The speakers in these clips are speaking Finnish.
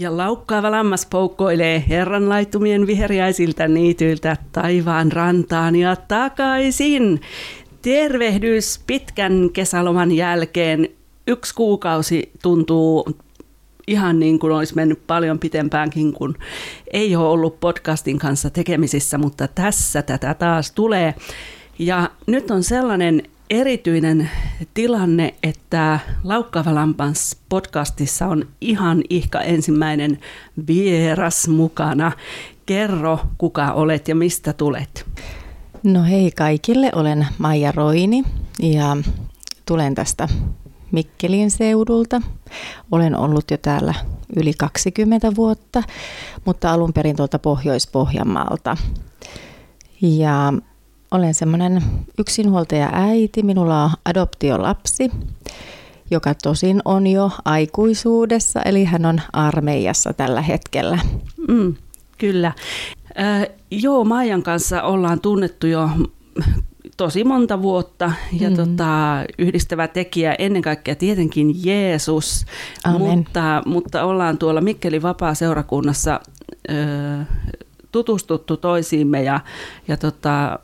Ja laukkaava lammas poukkoilee herran laittumien viheriäisiltä niityiltä taivaan rantaan ja takaisin. Tervehdys pitkän kesäloman jälkeen. Yksi kuukausi tuntuu ihan niin kuin olisi mennyt paljon pitempäänkin, kun ei ole ollut podcastin kanssa tekemisissä, mutta tässä tätä taas tulee. Ja nyt on sellainen erityinen tilanne, että Laukkaava Lampans podcastissa on ihan ihka ensimmäinen vieras mukana. Kerro, kuka olet ja mistä tulet. No hei kaikille, olen Maija Roini ja tulen tästä Mikkelin seudulta. Olen ollut jo täällä yli 20 vuotta, mutta alun perin tuolta Pohjois-Pohjanmaalta. Ja olen semmoinen yksinhuoltaja äiti, minulla on adoptiolapsi, joka tosin on jo aikuisuudessa, eli hän on armeijassa tällä hetkellä. Mm, kyllä. Äh, joo, Maijan kanssa ollaan tunnettu jo tosi monta vuotta ja mm. tota, yhdistävä tekijä ennen kaikkea tietenkin Jeesus, mutta, mutta ollaan tuolla Mikkelin vapaa-seurakunnassa ö, tutustuttu toisiimme ja, ja tota,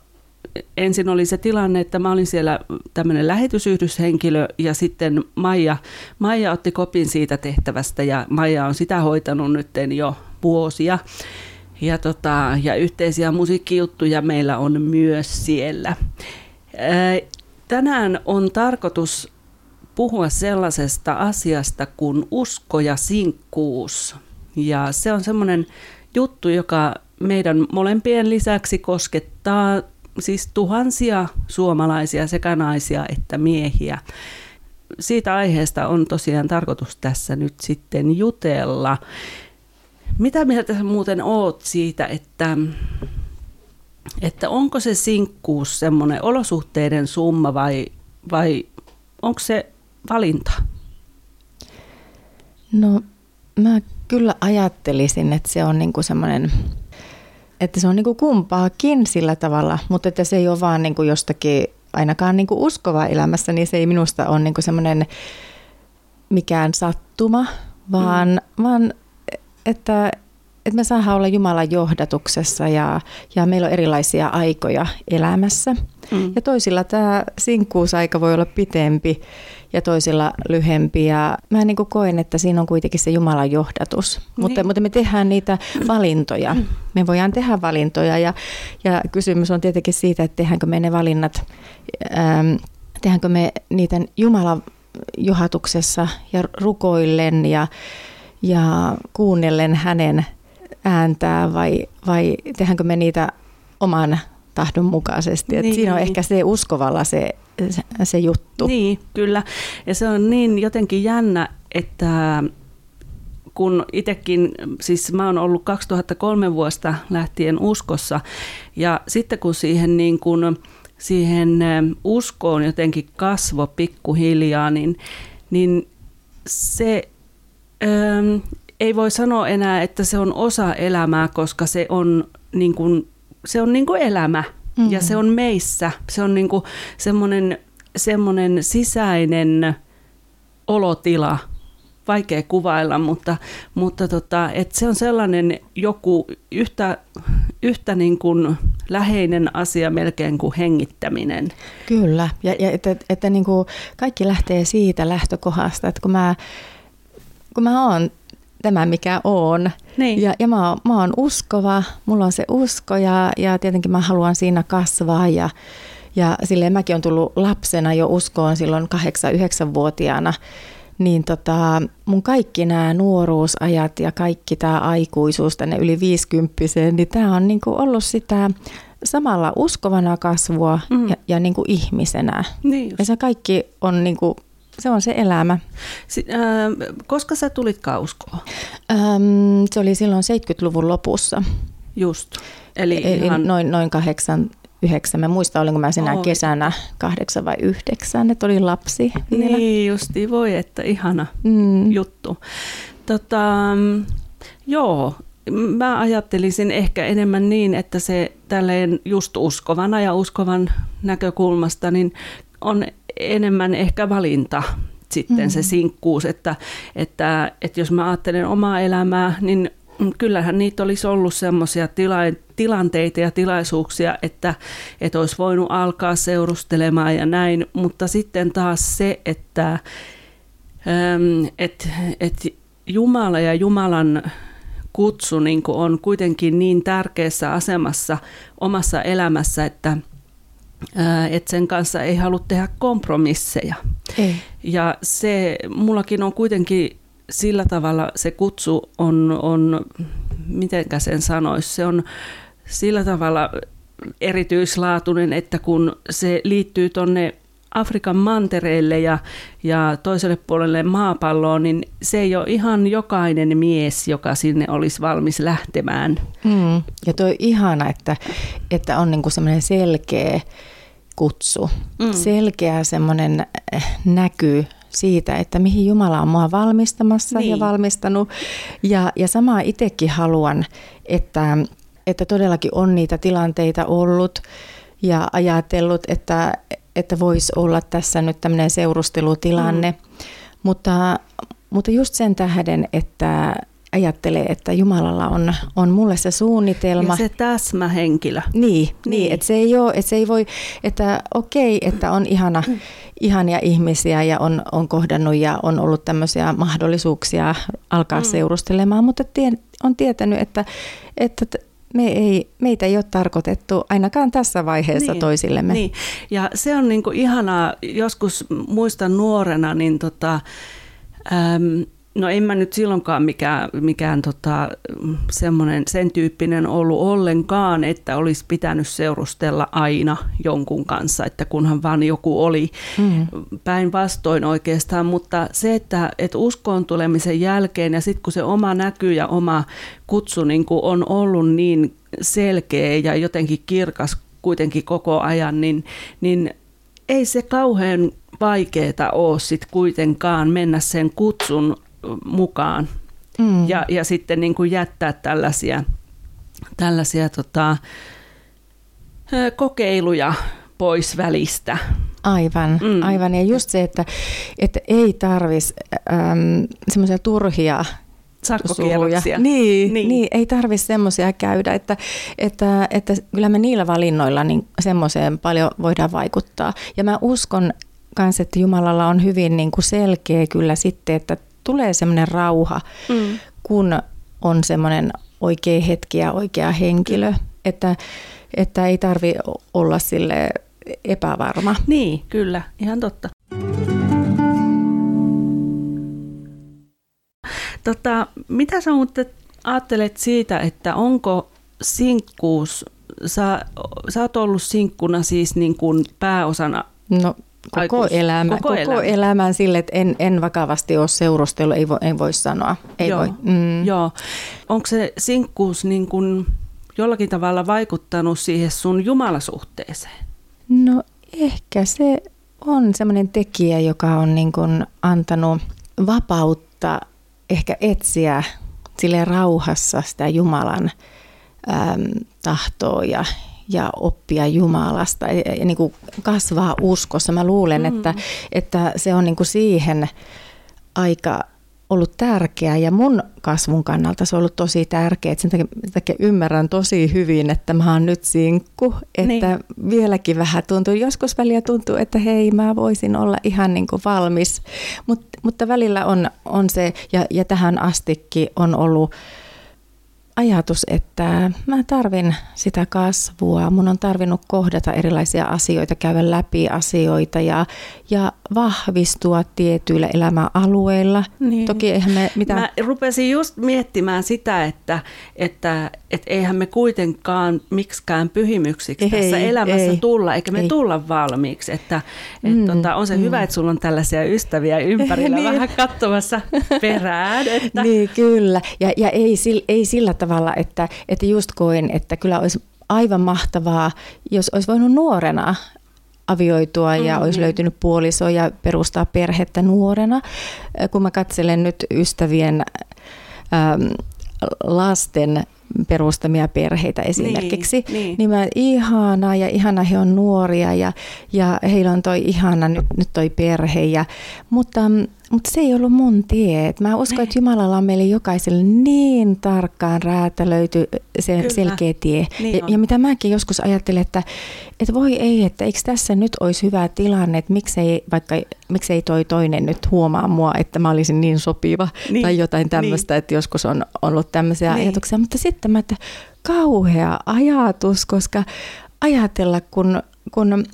ensin oli se tilanne, että mä olin siellä tämmöinen lähetysyhdyshenkilö ja sitten Maija, Maija otti kopin siitä tehtävästä ja Maija on sitä hoitanut nyt jo vuosia. Ja, tota, ja yhteisiä musiikkijuttuja meillä on myös siellä. Tänään on tarkoitus puhua sellaisesta asiasta kuin usko ja sinkkuus. Ja se on semmoinen juttu, joka meidän molempien lisäksi koskettaa siis tuhansia suomalaisia sekä naisia että miehiä. Siitä aiheesta on tosiaan tarkoitus tässä nyt sitten jutella. Mitä mieltä sä muuten oot siitä, että, että onko se sinkkuus semmoinen olosuhteiden summa vai, vai onko se valinta? No mä kyllä ajattelisin, että se on niinku semmoinen että se on niinku kumpaakin sillä tavalla, mutta että se ei ole vaan niinku jostakin ainakaan niinku uskova elämässä, niin se ei minusta ole niinku semmoinen mikään sattuma, vaan, mm. vaan että, että me saadaan olla Jumalan johdatuksessa ja, ja meillä on erilaisia aikoja elämässä. Mm. Ja toisilla tämä sinkkuusaika voi olla pitempi ja toisilla lyhempi. Ja mä niin koen, että siinä on kuitenkin se Jumalan johdatus. Niin. Mutta, mutta me tehdään niitä valintoja. Me voidaan tehdä valintoja ja, ja kysymys on tietenkin siitä, että tehdäänkö me ne valinnat, ähm, tehdäänkö me niitä Jumalan johdatuksessa ja rukoillen ja, ja kuunnellen hänen ääntää vai, vai tehdäänkö me niitä oman tahdon mukaisesti. Niin. siinä on ehkä se uskovalla se, se, juttu. Niin, kyllä. Ja se on niin jotenkin jännä, että kun itsekin, siis mä oon ollut 2003 vuosta lähtien uskossa, ja sitten kun siihen, niin kun, siihen uskoon jotenkin kasvo pikkuhiljaa, niin, niin se ähm, ei voi sanoa enää, että se on osa elämää, koska se on niin kuin se on niin kuin elämä mm-hmm. ja se on meissä. Se on niin kuin semmoinen, semmoinen sisäinen olotila, vaikea kuvailla, mutta, mutta tota, et se on sellainen joku yhtä, yhtä niin kuin läheinen asia melkein kuin hengittäminen. Kyllä, ja, ja että, että niin kuin kaikki lähtee siitä lähtökohdasta, että kun mä, kun mä oon tämä, mikä on. Niin. Ja, ja mä, oon, mä oon uskova, mulla on se usko ja, ja tietenkin mä haluan siinä kasvaa ja, ja silleen mäkin on tullut lapsena jo uskoon silloin 8-9-vuotiaana, niin tota, mun kaikki nämä nuoruusajat ja kaikki tämä aikuisuus tänne yli 50 niin tämä on niinku ollut sitä samalla uskovana kasvua mm. ja, ja niinku ihmisenä. Niin ja se kaikki on niinku se on se elämä. Si- äh, koska sä tulit kauskoon? Ähm, se oli silloin 70-luvun lopussa. Just. Eli, Eli ihan... noin, noin kahdeksan, yhdeksän. Mä muistan, olinko mä sinä oh. kesänä kahdeksan vai yhdeksän, että oli lapsi vielä. Niin justi, voi että ihana mm. juttu. Tota, joo, mä ajattelisin ehkä enemmän niin, että se tälleen just uskovana ja uskovan näkökulmasta, niin on enemmän ehkä valinta sitten mm. se sinkkuus, että, että, että jos mä ajattelen omaa elämää, niin kyllähän niitä olisi ollut semmoisia tila- tilanteita ja tilaisuuksia, että, että olisi voinut alkaa seurustelemaan ja näin, mutta sitten taas se, että että et Jumala ja Jumalan kutsu niin on kuitenkin niin tärkeässä asemassa omassa elämässä, että että sen kanssa ei halua tehdä kompromisseja. Ei. Ja se, mullakin on kuitenkin sillä tavalla se kutsu on, on mitenkä sen sanoisi, se on sillä tavalla erityislaatuinen, että kun se liittyy tuonne Afrikan mantereelle ja, ja toiselle puolelle maapalloon, niin se ei ole ihan jokainen mies, joka sinne olisi valmis lähtemään. Mm. Ja toi ihana, että, että on niinku semmoinen selkeä kutsu, mm. selkeä semmoinen eh, näky siitä, että mihin Jumala on mua valmistamassa niin. ja valmistanut. Ja, ja samaa itsekin haluan, että, että todellakin on niitä tilanteita ollut ja ajatellut, että, että voisi olla tässä nyt tämmöinen seurustelutilanne. Mm. Mutta, mutta just sen tähden, että ajattelee, että Jumalalla on, on mulle se suunnitelma. Ja se täsmähenkilö. Niin, niin. niin että se ei ole, että se ei voi, että okei, että on ihana, ihania ihmisiä ja on, on kohdannut ja on ollut tämmöisiä mahdollisuuksia alkaa mm. seurustelemaan, mutta tie, on tietänyt, että, että me ei, meitä ei ole tarkoitettu ainakaan tässä vaiheessa niin, toisillemme. Niin. Ja se on niin kuin ihanaa, joskus muistan nuorena, niin tota, äm, No en mä nyt silloinkaan mikään, mikään tota, semmoinen, sen tyyppinen ollut ollenkaan, että olisi pitänyt seurustella aina jonkun kanssa, että kunhan vaan joku oli mm. päinvastoin oikeastaan. Mutta se, että, että uskoon tulemisen jälkeen ja sitten kun se oma näky ja oma kutsu niin on ollut niin selkeä ja jotenkin kirkas kuitenkin koko ajan, niin, niin ei se kauhean vaikeaa ole sitten kuitenkaan mennä sen kutsun mukaan mm. ja, ja sitten niin kuin jättää tällaisia, tällaisia tota, kokeiluja pois välistä. Aivan, mm. aivan. Ja just se, että, että ei tarvitsisi semmoisia turhia suruja. Niin, niin. niin, ei tarvitse semmoisia käydä, että, että, että kyllä me niillä valinnoilla niin semmoiseen paljon voidaan vaikuttaa. Ja mä uskon kanssa, että Jumalalla on hyvin niin kuin selkeä kyllä sitten, että tulee semmoinen rauha, mm. kun on semmoinen oikea hetki ja oikea henkilö, että, että ei tarvi olla sille epävarma. Niin, kyllä, ihan totta. Tota, mitä sä mutta ajattelet siitä, että onko sinkkuus, sä, sä oot ollut sinkkuna siis niin kuin pääosana No koko, elämä, koko, koko elämä. elämän sille, että en, en vakavasti ole seurustellut, ei voi, ei voi sanoa. Ei Joo. voi. Mm. Joo. Onko se sinkkuus niin kuin jollakin tavalla vaikuttanut siihen sun jumalasuhteeseen? No ehkä se on semmoinen tekijä, joka on niin kuin antanut vapautta ehkä etsiä sille rauhassa sitä Jumalan äm, tahtoa ja, ja oppia Jumalasta ja, ja niin kuin kasvaa uskossa. Mä luulen, mm. että, että se on niin kuin siihen aika ollut tärkeää ja mun kasvun kannalta se on ollut tosi tärkeää. Sen takia, takia ymmärrän tosi hyvin, että mä oon nyt sinkku, että niin. vieläkin vähän tuntuu, joskus väliä tuntuu, että hei mä voisin olla ihan niin kuin valmis, Mut, mutta välillä on, on se ja, ja tähän astikin on ollut ajatus, että mä tarvin sitä kasvua, mun on tarvinnut kohdata erilaisia asioita, käydä läpi asioita ja, ja vahvistua tietyillä elämäalueilla. Niin. Toki eihän me mitään... Mä rupesin just miettimään sitä, että, että, että eihän me kuitenkaan miksikään pyhimyksiksi ei, tässä elämässä ei, tulla, eikä me ei. tulla valmiiksi. Että, että mm, tota, on se mm. hyvä, että sulla on tällaisia ystäviä ympärillä niin. vähän katsomassa perään. Että... Niin, kyllä. Ja, ja ei, ei sillä tavalla tavalla, että, että just koin, että kyllä olisi aivan mahtavaa, jos olisi voinut nuorena avioitua ja mm-hmm. olisi löytynyt puoliso ja perustaa perhettä nuorena. Kun mä katselen nyt ystävien ähm, lasten perustamia perheitä esimerkiksi. Niin, niin. niin mä, ihanaa ja ihana he on nuoria ja, ja heillä on toi ihana nyt, nyt toi perhe. Ja, mutta, mutta se ei ollut mun tie. Mä uskon, että Jumalalla on meille jokaiselle niin tarkkaan räätälöity se Kyllä. selkeä tie. Niin ja, on. ja mitä mäkin joskus ajattelen, että, että voi ei, että eikö tässä nyt olisi hyvä tilanne, että miksei, vaikka, miksei toi toinen nyt huomaa mua, että mä olisin niin sopiva Niin, tai jotain tämmöistä, että joskus on ollut tämmöisiä Niin. ajatuksia. Mutta sitten mä, että kauhea ajatus, koska ajatella, kun, kun,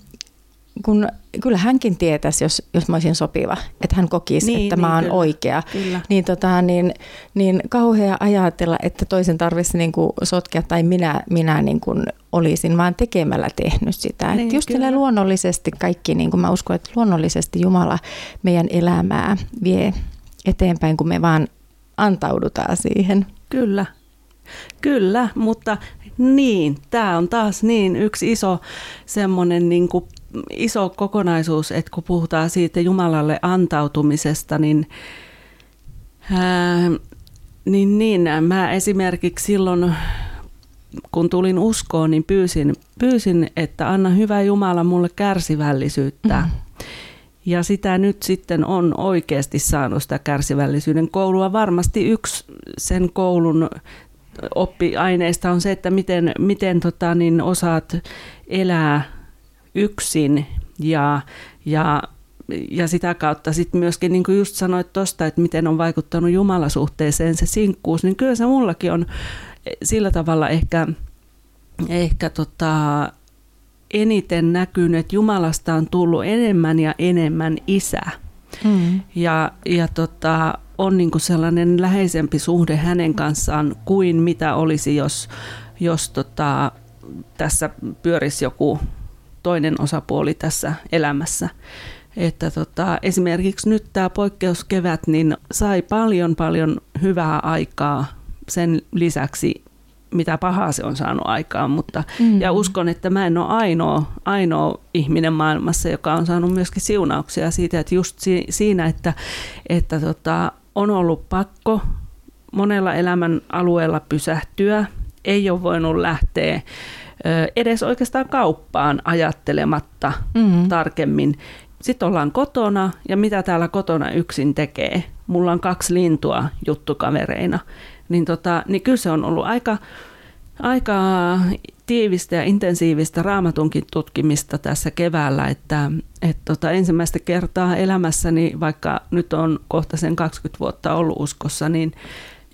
kun kyllä hänkin tietäisi, jos, jos mä olisin sopiva, että hän kokisi, Niin, että niin, mä oon kyllä. oikea. Kyllä. Niin, tota, niin, niin kauhea ajatella, että toisen tarvitsisi niinku sotkea tai minä, minä niinku olisin vaan tekemällä tehnyt sitä. Niin, Niin, just kyllä. luonnollisesti kaikki, niin kuin mä uskon, että luonnollisesti Jumala meidän elämää vie eteenpäin, kun me vaan antaudutaan siihen. Kyllä, kyllä, mutta niin, tämä on taas niin yksi iso semmoinen niin kuin iso kokonaisuus, että kun puhutaan siitä Jumalalle antautumisesta, niin, ää, niin, niin mä esimerkiksi silloin, kun tulin uskoon, niin pyysin, pyysin, että anna hyvä Jumala mulle kärsivällisyyttä. Mm. Ja sitä nyt sitten on oikeasti saanut sitä kärsivällisyyden koulua. Varmasti yksi sen koulun oppiaineista on se, että miten, miten tota, niin osaat elää yksin ja, ja, ja sitä kautta sitten myöskin, niin kuin just sanoit tuosta, että miten on vaikuttanut Jumalasuhteeseen se sinkkuus, niin kyllä se mullakin on sillä tavalla ehkä, ehkä tota, eniten näkynyt, että Jumalasta on tullut enemmän ja enemmän isä. Mm. Ja, ja tota, on niinku sellainen läheisempi suhde hänen kanssaan kuin mitä olisi, jos, jos tota, tässä pyörisi joku toinen osapuoli tässä elämässä. Että tota, esimerkiksi nyt tämä poikkeuskevät niin sai paljon paljon hyvää aikaa sen lisäksi, mitä pahaa se on saanut aikaan, mutta Mm. ja uskon, että mä en ole ainoa, ainoa ihminen maailmassa, joka on saanut myöskin siunauksia siitä, että just si- siinä, että, että tota, on ollut pakko monella elämän alueella pysähtyä, ei ole voinut lähteä edes oikeastaan kauppaan ajattelematta Mm. tarkemmin. Sitten ollaan kotona ja mitä täällä kotona yksin tekee. Mulla on kaksi lintua juttukavereina. Niin, tota, niin kyllä se on ollut aika, aika tiivistä ja intensiivistä raamatunkin tutkimista tässä keväällä, että et tota, ensimmäistä kertaa elämässäni, vaikka nyt on kohta sen 20 vuotta ollut uskossa, niin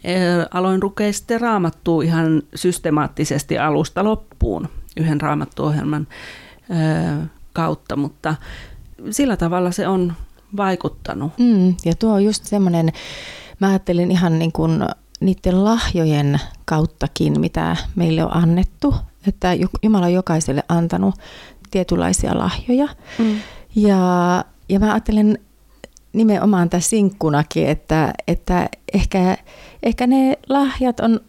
eh, aloin lukea sitten raamattua ihan systemaattisesti alusta loppuun yhden raamattuohjelman ö, kautta, mutta sillä tavalla se on vaikuttanut. Mm, ja tuo on just semmoinen, mä ajattelin ihan niin kuin niiden lahjojen kauttakin, mitä meille on annettu, että Ju- Jumala on jokaiselle antanut tietynlaisia lahjoja. Mm. Ja, ja mä ajattelen nimenomaan tässä sinkkunakin, että, että ehkä, ehkä ne lahjat on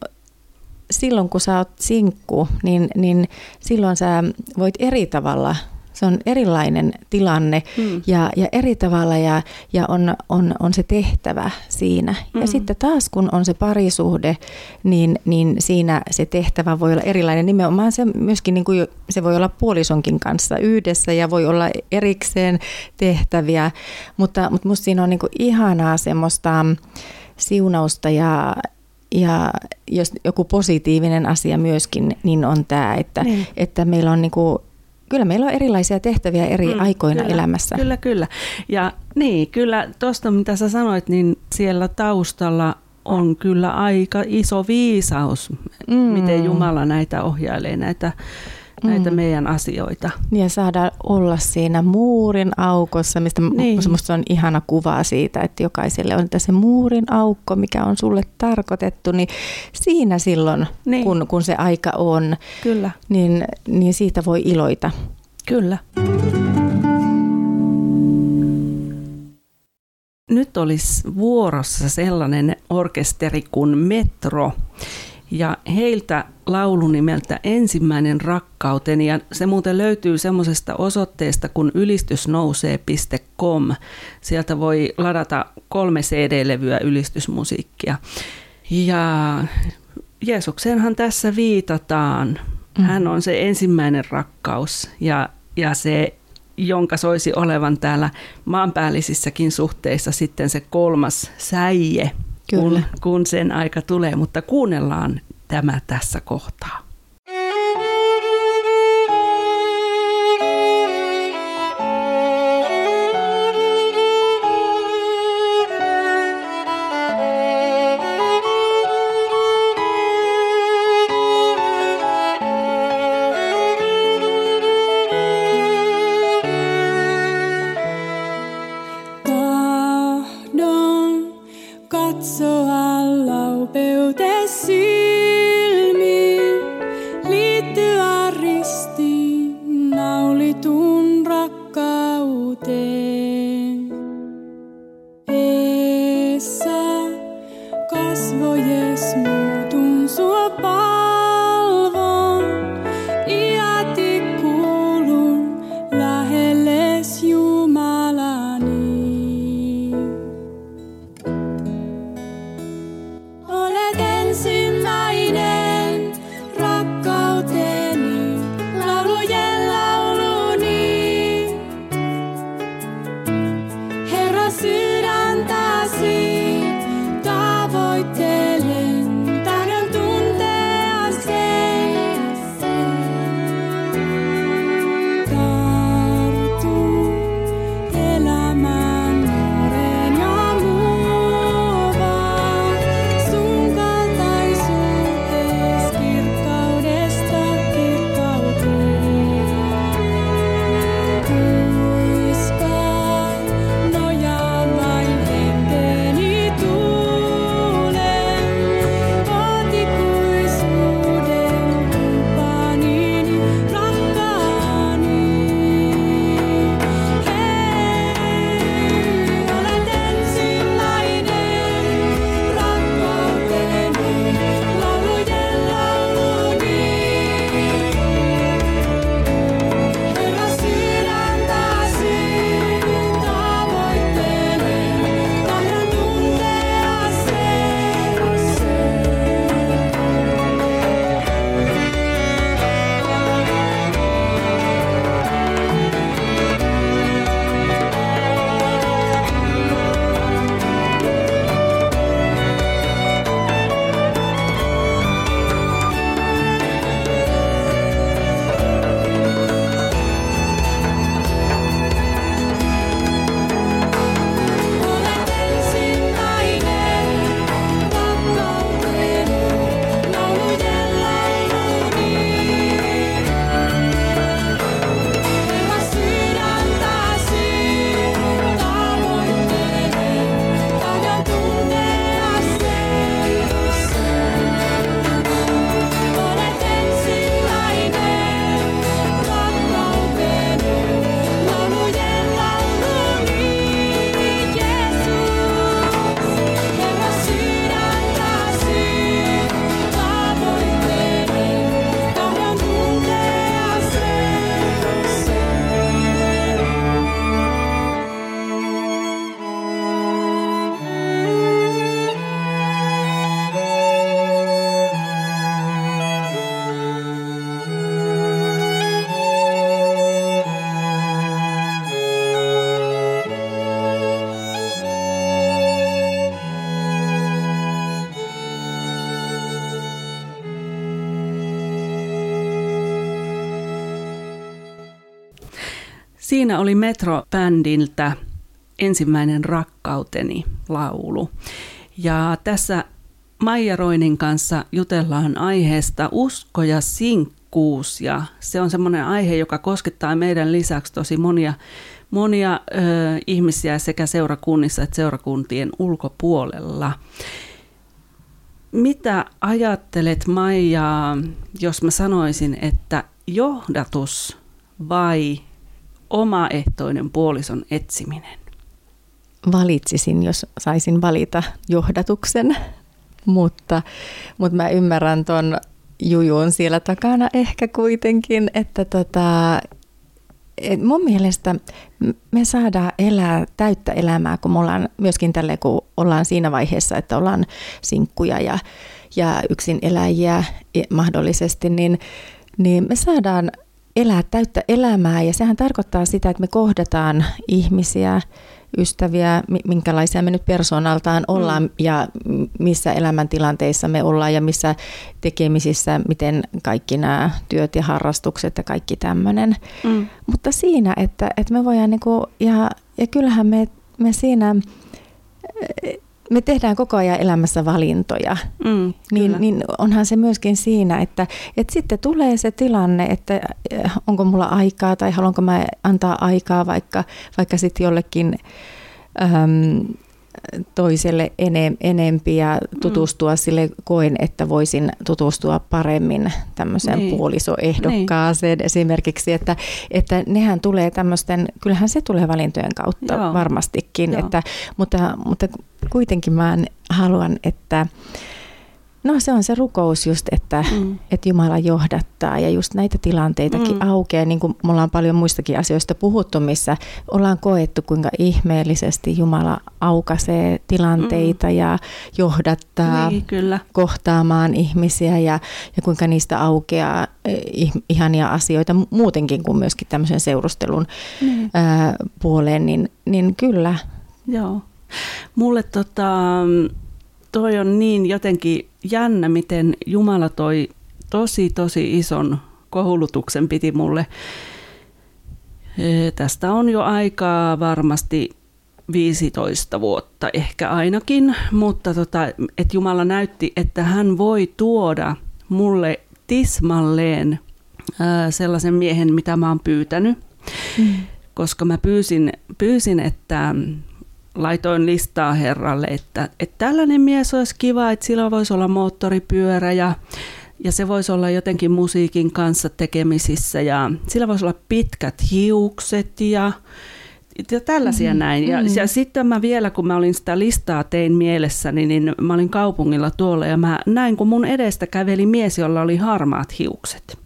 silloin, kun sä oot sinkku, niin, niin silloin sä voit eri tavalla se on erilainen tilanne Mm. ja, ja eri tavalla ja, ja on, on, on se tehtävä siinä. Mm. Ja sitten taas kun on se parisuhde, niin, niin siinä se tehtävä voi olla erilainen. Nimenomaan se myöskin niin kuin se voi olla puolisonkin kanssa yhdessä ja voi olla erikseen tehtäviä, mutta, mutta musta siinä on niin kuin ihanaa semmoista siunausta ja, ja jos joku positiivinen asia myöskin, niin on tämä, että, Niin. että meillä on niin kuin, kyllä meillä on erilaisia tehtäviä eri Mm, aikoina kyllä, elämässä. Kyllä, kyllä. Ja niin, kyllä tuosta mitä sä sanoit, niin siellä taustalla on kyllä aika iso viisaus, Mm. miten Jumala näitä ohjailee, näitä, näitä Mm. meidän asioita. Ja saada olla siinä muurin aukossa, mistä Niin. niin. musta on ihana kuva siitä, että jokaiselle on tässä muurin aukko, mikä on sulle tarkoitettu, niin siinä silloin, Niin. niin. kun, kun se aika on, Kyllä, niin, niin siitä voi iloita. kyllä. Nyt olisi vuorossa sellainen orkesteri kuin Metro. Ja heiltä laulu nimeltä Ensimmäinen rakkauteni. Ja se muuten löytyy semmoisesta osoitteesta kuin ylistysnousee.com. Sieltä voi ladata kolme CD-levyä ylistysmusiikkia. Ja Jeesukseenhan tässä viitataan. Mm. Hän on se ensimmäinen rakkaus ja, ja se, jonka soisi olevan täällä maanpäällisissäkin suhteissa sitten se kolmas säie, kun, kun sen aika tulee. Mutta kuunnellaan tämä tässä kohtaa. Siinä oli Metro-bändiltä ensimmäinen rakkauteni laulu. Ja tässä Maija Roinin kanssa jutellaan aiheesta usko ja sinkkuus ja se on semmoinen aihe, joka koskettaa meidän lisäksi tosi monia, monia ö, ihmisiä sekä seurakunnissa että seurakuntien ulkopuolella. Mitä ajattelet Maija, jos mä sanoisin, että johdatus vai omaehtoinen puolison etsiminen? Valitsisin, jos saisin valita johdatuksen, mutta, mutta mä ymmärrän ton jujun siellä takana ehkä kuitenkin, että tota, mun mielestä me saadaan elää täyttä elämää, kun me ollaan myöskin tälle, kun ollaan siinä vaiheessa, että ollaan sinkkuja ja, ja yksin eläjiä mahdollisesti, niin, niin me saadaan elää täyttä elämää ja sehän tarkoittaa sitä, että me kohdataan ihmisiä, ystäviä, minkälaisia me nyt persoonaltaan ollaan mm. ja missä elämäntilanteissa me ollaan ja missä tekemisissä, miten kaikki nämä työt ja harrastukset ja kaikki tämmöinen. Mm. Mutta siinä, että, että me voidaan, niin kuin, ja, ja kyllähän me, me siinä me tehdään koko ajan elämässä valintoja, mm, niin, niin onhan se myöskin siinä, että, että sitten tulee se tilanne, että eh, onko mulla aikaa tai haluanko mä antaa aikaa vaikka, vaikka sitten jollekin äm, toiselle enem, enempi ja tutustua mm. sille koen, että voisin tutustua paremmin tämmöiseen niin. puolisoehdokkaaseen niin. esimerkiksi, että, että nehän tulee tämmöisten, kyllähän se tulee valintojen kautta Joo. varmastikin, Joo. Että, mutta, mutta kuitenkin mä haluan, että No se on se rukous just, että, mm. että Jumala johdattaa ja just näitä tilanteitakin mm. aukeaa, niin kuin me ollaan paljon muistakin asioista puhuttu, missä ollaan koettu, kuinka ihmeellisesti Jumala aukaisee tilanteita mm. ja johdattaa niin, kyllä. kohtaamaan ihmisiä ja, ja kuinka niistä aukeaa eh, ihania asioita muutenkin kuin myöskin tämmöisen seurustelun mm. ää, puoleen, niin, niin kyllä. Joo. Mulle tota, toi on niin jotenkin jännä, miten Jumala toi tosi tosi ison koulutuksen piti mulle. E, tästä on jo aikaa varmasti 15 vuotta ehkä ainakin, mutta tota, että Jumala näytti, että hän voi tuoda mulle tismalleen ää, sellaisen miehen, mitä mä oon pyytänyt. Mm. Koska mä pyysin, pyysin, että laitoin listaa herralle, että, että tällainen mies olisi kiva, että sillä voisi olla moottoripyörä ja, ja se voisi olla jotenkin musiikin kanssa tekemisissä ja sillä voisi olla pitkät hiukset ja, ja tällaisia mm-hmm. näin. Ja, mm-hmm. ja sitten mä vielä, kun mä olin sitä listaa tein mielessäni, niin mä olin kaupungilla tuolla ja mä näin, kun mun edestä käveli mies, jolla oli harmaat hiukset.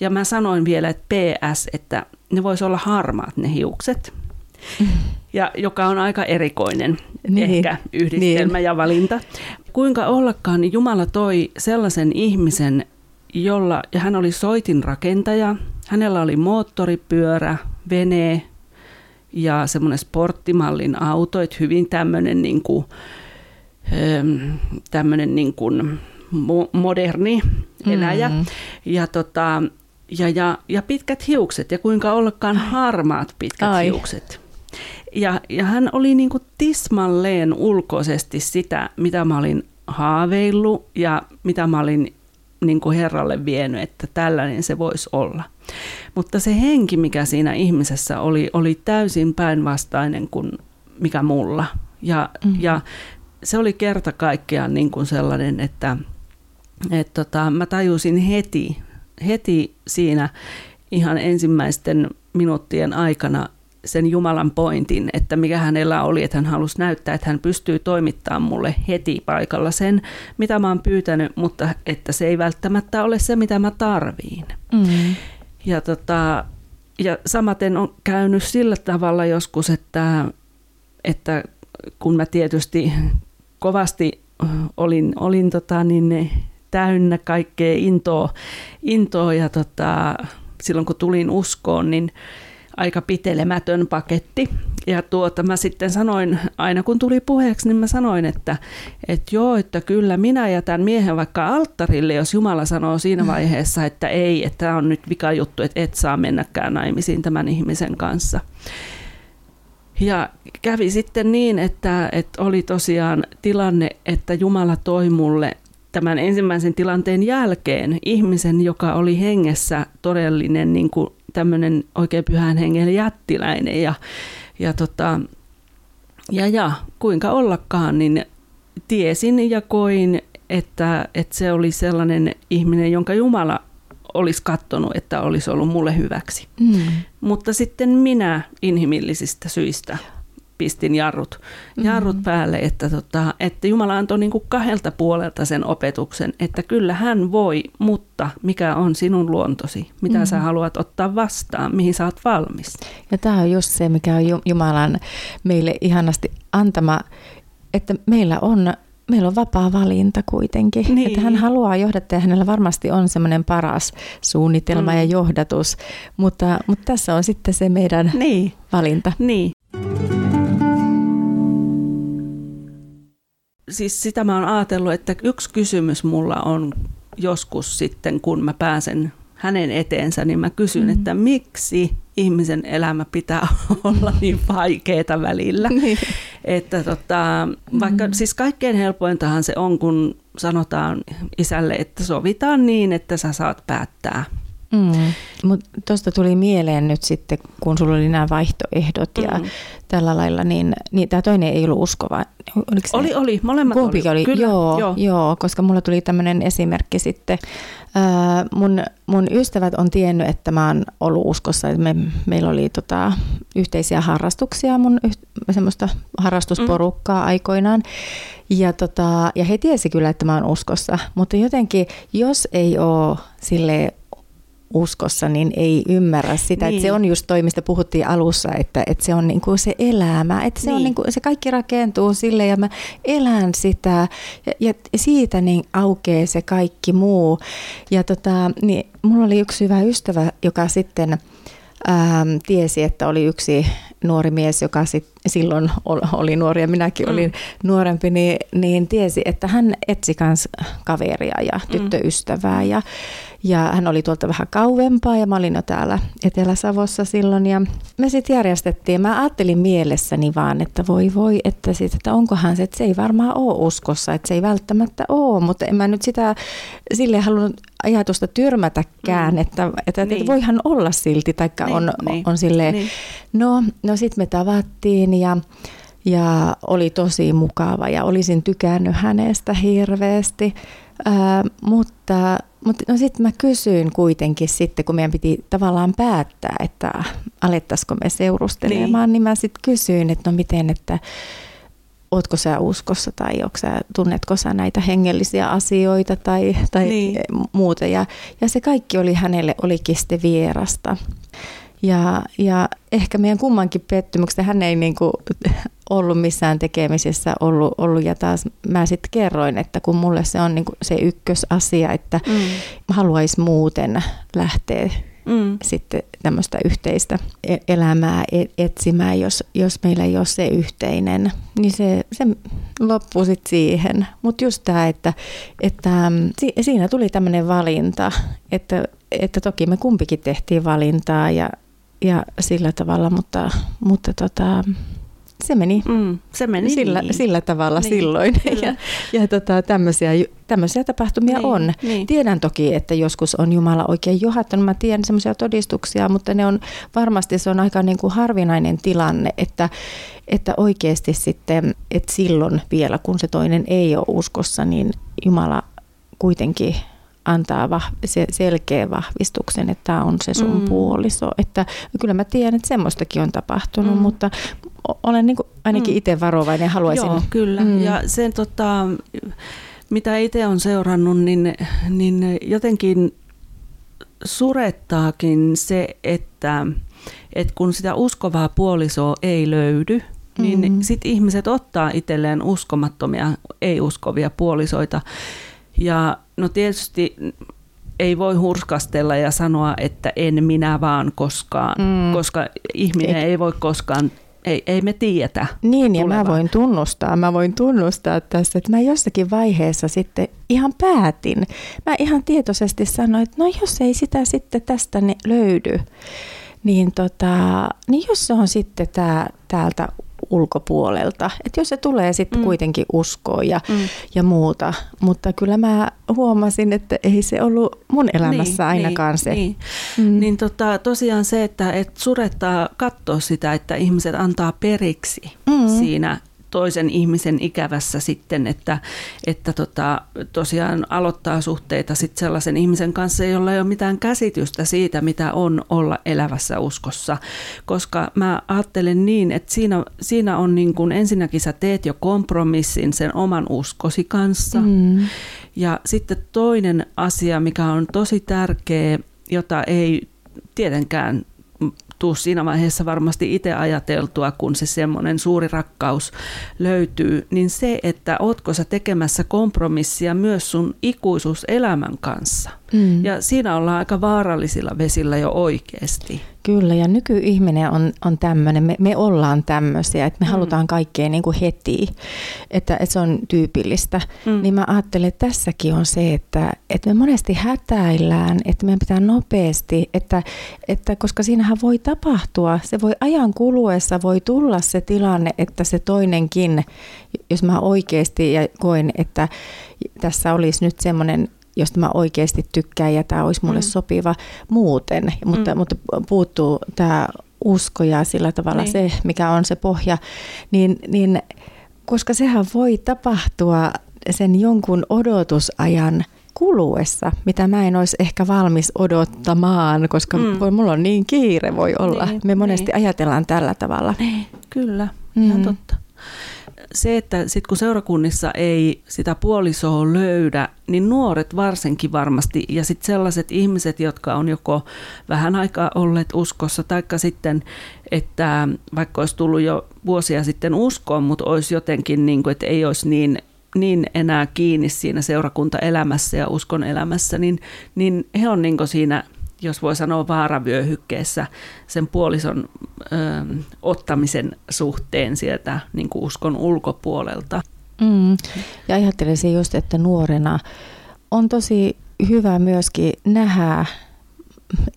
Ja mä sanoin vielä, että PS, että ne voisi olla harmaat ne hiukset. Ja joka on aika erikoinen niin, ehkä yhdistelmä niin. ja valinta. Kuinka ollakaan, niin Jumala toi sellaisen ihmisen, jolla, ja hän oli soitin rakentaja, hänellä oli moottoripyörä, vene ja semmoinen sporttimallin auto, että hyvin tämmöinen niin kuin, tämmöinen niin kuin moderni eläjä. Mm. Ja, tota, ja, ja, ja pitkät hiukset, ja kuinka ollakaan harmaat pitkät Ai. hiukset. Ja, ja hän oli niin kuin tismalleen ulkoisesti sitä, mitä mä olin haaveillut ja mitä mä olin niin kuin Herralle vienyt, että tällainen se voisi olla. Mutta se henki, mikä siinä ihmisessä oli, oli täysin päinvastainen kuin mikä mulla. Ja, mm-hmm. ja se oli kerta kaikkiaan niin kuin sellainen, että, että tota, mä tajusin heti, heti siinä ihan ensimmäisten minuuttien aikana, sen Jumalan pointin, että mikä hänellä oli, että hän halusi näyttää, että hän pystyy toimittamaan mulle heti paikalla sen, mitä mä oon pyytänyt, mutta että se ei välttämättä ole se, mitä mä tarviin. Mm. Ja, tota, ja samaten on käynyt sillä tavalla joskus, että, että kun mä tietysti kovasti olin, olin tota, niin täynnä kaikkea intoa, intoa ja tota, silloin kun tulin uskoon, niin aika pitelemätön paketti. Ja tuota, mä sitten sanoin, aina kun tuli puheeksi, niin mä sanoin, että, että joo, että kyllä minä jätän miehen vaikka alttarille, jos Jumala sanoo siinä mm. vaiheessa, että ei, että tämä on nyt vika juttu, että et saa mennäkään naimisiin tämän ihmisen kanssa. Ja kävi sitten niin, että, että oli tosiaan tilanne, että Jumala toi mulle tämän ensimmäisen tilanteen jälkeen ihmisen, joka oli hengessä todellinen niin kuin tämmöinen oikein pyhän hengen jättiläinen ja, ja, tota, ja, ja kuinka ollakaan, niin tiesin ja koin, että, että se oli sellainen ihminen, jonka Jumala olisi katsonut, että olisi ollut mulle hyväksi. Mm. Mutta sitten minä inhimillisistä syistä pistin jarrut, jarrut mm. päälle, että, tota, että Jumala antoi niin kuin kahdelta puolelta sen opetuksen, että kyllä hän voi, mutta mikä on sinun luontosi, mitä mm. sä haluat ottaa vastaan, mihin sä oot valmis. Ja tämä on just se, mikä on Jumalan meille ihanasti antama, että meillä on meillä on vapaa valinta kuitenkin. Niin. Että hän haluaa johdata ja hänellä varmasti on semmoinen paras suunnitelma mm. ja johdatus, mutta, mutta tässä on sitten se meidän niin. valinta. Niin. Siis sitä mä oon ajatellut, että yksi kysymys mulla on joskus sitten, kun mä pääsen hänen eteensä, niin mä kysyn, mm. että miksi ihmisen elämä pitää olla niin vaikeaa välillä. Niin. Että tota, vaikka mm. siis kaikkein helpointahan se on, kun sanotaan isälle, että sovitaan niin, että sä saat päättää. Mm. Mutta tuosta tuli mieleen nyt sitten, kun sulla oli nämä vaihtoehdot ja mm. tällä lailla, niin, niin tämä toinen ei ollut uskova. oli, oli, molemmat Kumpikin oli. oli. Kyllä, joo, joo. joo, koska mulla tuli tämmöinen esimerkki sitten mun, mun ystävät on tiennyt, että mä oon ollut uskossa. Että me, meillä oli tota, yhteisiä harrastuksia, mun semmoista harrastusporukkaa mm. aikoinaan. Ja, tota, ja he tiesi kyllä, että mä oon uskossa. Mutta jotenkin, jos ei ole sille uskossa, niin ei ymmärrä sitä. Niin. Että se niin. on just toi, mistä puhuttiin alussa, että, että se on niinku se elämä. Että se, niin. on niinku, se kaikki rakentuu sille ja mä elän sitä ja, ja siitä niin aukeaa se kaikki muu. Ja tota, niin mulla oli yksi hyvä ystävä, joka sitten ähm, tiesi, että oli yksi nuori mies, joka sit, silloin oli nuori ja minäkin mm. olin nuorempi, niin, niin tiesi, että hän etsi myös kaveria ja mm. tyttöystävää. Ja, ja hän oli tuolta vähän kauempaa ja mä olin jo täällä Etelä-Savossa silloin. Ja me sitten järjestettiin. Mä ajattelin mielessäni vaan, että voi voi, että, sit, että onkohan se, että se ei varmaan ole uskossa, että se ei välttämättä ole. Mutta en mä nyt sitä sille halunnut ajatusta tyrmätäkään, mm. että, että, niin. että voihan olla silti, taikka niin, on, niin. on silleen, niin. no, no sitten me tavattiin ja ja oli tosi mukava ja olisin tykännyt hänestä hirveästi. Ää, mutta mutta no sitten mä kysyin kuitenkin sitten, kun meidän piti tavallaan päättää, että alettaisiko me seurustelemaan, niin, niin mä sitten kysyin, että no miten, että ootko sä uskossa tai sä, tunnetko sä näitä hengellisiä asioita tai, tai niin. muuta. Ja, ja se kaikki oli hänelle olikin sitten vierasta. Ja, ja ehkä meidän kummankin pettymyksestä hän ei niin kuin ollut missään tekemisissä ollut, ollut ja taas mä sitten kerroin, että kun mulle se on niin kuin se ykkösasia, että mm. haluaisi muuten lähteä mm. sitten tämmöistä yhteistä e-, elämää e-, etsimään, jos, jos meillä ei ole se yhteinen, niin se, se loppuu sitten siihen. Mutta just tämä, että, että mm, siinä tuli tämmöinen valinta, että, että toki me kumpikin tehtiin valintaa ja ja sillä tavalla, mutta, mutta tota, se meni, mm, se meni sillä, niin. sillä tavalla niin, silloin. Kyllä. Ja, ja tota, tämmöisiä, tämmöisiä tapahtumia niin, on. Niin. Tiedän toki, että joskus on Jumala oikein johattanut. Mä tiedän semmoisia todistuksia, mutta ne on varmasti se on aika niin kuin harvinainen tilanne, että, että oikeasti sitten, että silloin vielä kun se toinen ei ole uskossa, niin Jumala kuitenkin antaa vah, se selkeä vahvistuksen, että tämä on se sun mm. puoliso. Että kyllä mä tiedän, että semmoistakin on tapahtunut, mm. mutta olen niin kuin ainakin mm. itse varovainen haluaisin. Joo, kyllä. Mm. Ja sen tota, mitä itse on seurannut, niin, niin jotenkin surettaakin se, että, että kun sitä uskovaa puolisoa ei löydy, niin mm-hmm. sitten ihmiset ottaa itselleen uskomattomia, ei-uskovia puolisoita. Ja no tietysti ei voi hurskastella ja sanoa, että en minä vaan koskaan, mm. koska ihminen ei, ei voi koskaan ei, ei me tiedetä. Niin, ja tulevan. mä voin tunnustaa, mä voin tunnustaa tässä, että mä jossakin vaiheessa sitten ihan päätin. Mä ihan tietoisesti sanoin, että no jos ei sitä sitten tästä löydy, niin, tota, niin jos se on sitten tää, täältä ulkopuolelta. Että jos se tulee sitten mm. kuitenkin uskoa ja, mm. ja muuta. Mutta kyllä mä huomasin, että ei se ollut mun elämässä niin, ainakaan niin, se. Niin, mm. niin tota, tosiaan se, että et surettaa katsoa sitä, että ihmiset antaa periksi mm. siinä toisen ihmisen ikävässä sitten, että, että tota, tosiaan aloittaa suhteita sitten sellaisen ihmisen kanssa, jolla ei ole mitään käsitystä siitä, mitä on olla elävässä uskossa. Koska mä ajattelen niin, että siinä, siinä on niin kuin ensinnäkin sä teet jo kompromissin sen oman uskosi kanssa. Mm. Ja sitten toinen asia, mikä on tosi tärkeä, jota ei tietenkään tuu siinä vaiheessa varmasti itse ajateltua, kun se semmoinen suuri rakkaus löytyy, niin se, että ootko sä tekemässä kompromissia myös sun ikuisuuselämän kanssa. Mm. Ja siinä ollaan aika vaarallisilla vesillä jo oikeasti. Kyllä, ja nykyihminen on, on tämmöinen, me, me ollaan tämmöisiä, että me mm. halutaan kaikkea niin kuin heti, että, että se on tyypillistä. Mm. Niin mä ajattelen, että tässäkin on se, että, että me monesti hätäillään, että meidän pitää nopeasti, että, että koska siinähän voi tapahtua, se voi ajan kuluessa voi tulla se tilanne, että se toinenkin, jos mä oikeasti ja koen, että tässä olisi nyt semmoinen josta mä oikeasti tykkään ja tämä olisi mulle mm. sopiva muuten, mutta, mm. mutta puuttuu tämä usko ja sillä tavalla niin. se, mikä on se pohja, niin, niin koska sehän voi tapahtua sen jonkun odotusajan kuluessa, mitä mä en olisi ehkä valmis odottamaan, koska mm. mulla on niin kiire voi olla. Niin, Me monesti niin. ajatellaan tällä tavalla. Niin, kyllä, ihan mm. totta se, että sit kun seurakunnissa ei sitä puolisoa löydä, niin nuoret varsinkin varmasti ja sitten sellaiset ihmiset, jotka on joko vähän aikaa olleet uskossa, taikka sitten, että vaikka olisi tullut jo vuosia sitten uskoon, mutta olisi jotenkin, niin kuin, että ei olisi niin niin enää kiinni siinä seurakuntaelämässä ja uskon elämässä, niin, niin he on niin siinä jos voi sanoa vaaravyöhykkeessä sen puolison ö, ottamisen suhteen sieltä niin kuin uskon ulkopuolelta. Mm. Ja ajattelisin just, että nuorena on tosi hyvä myöskin nähdä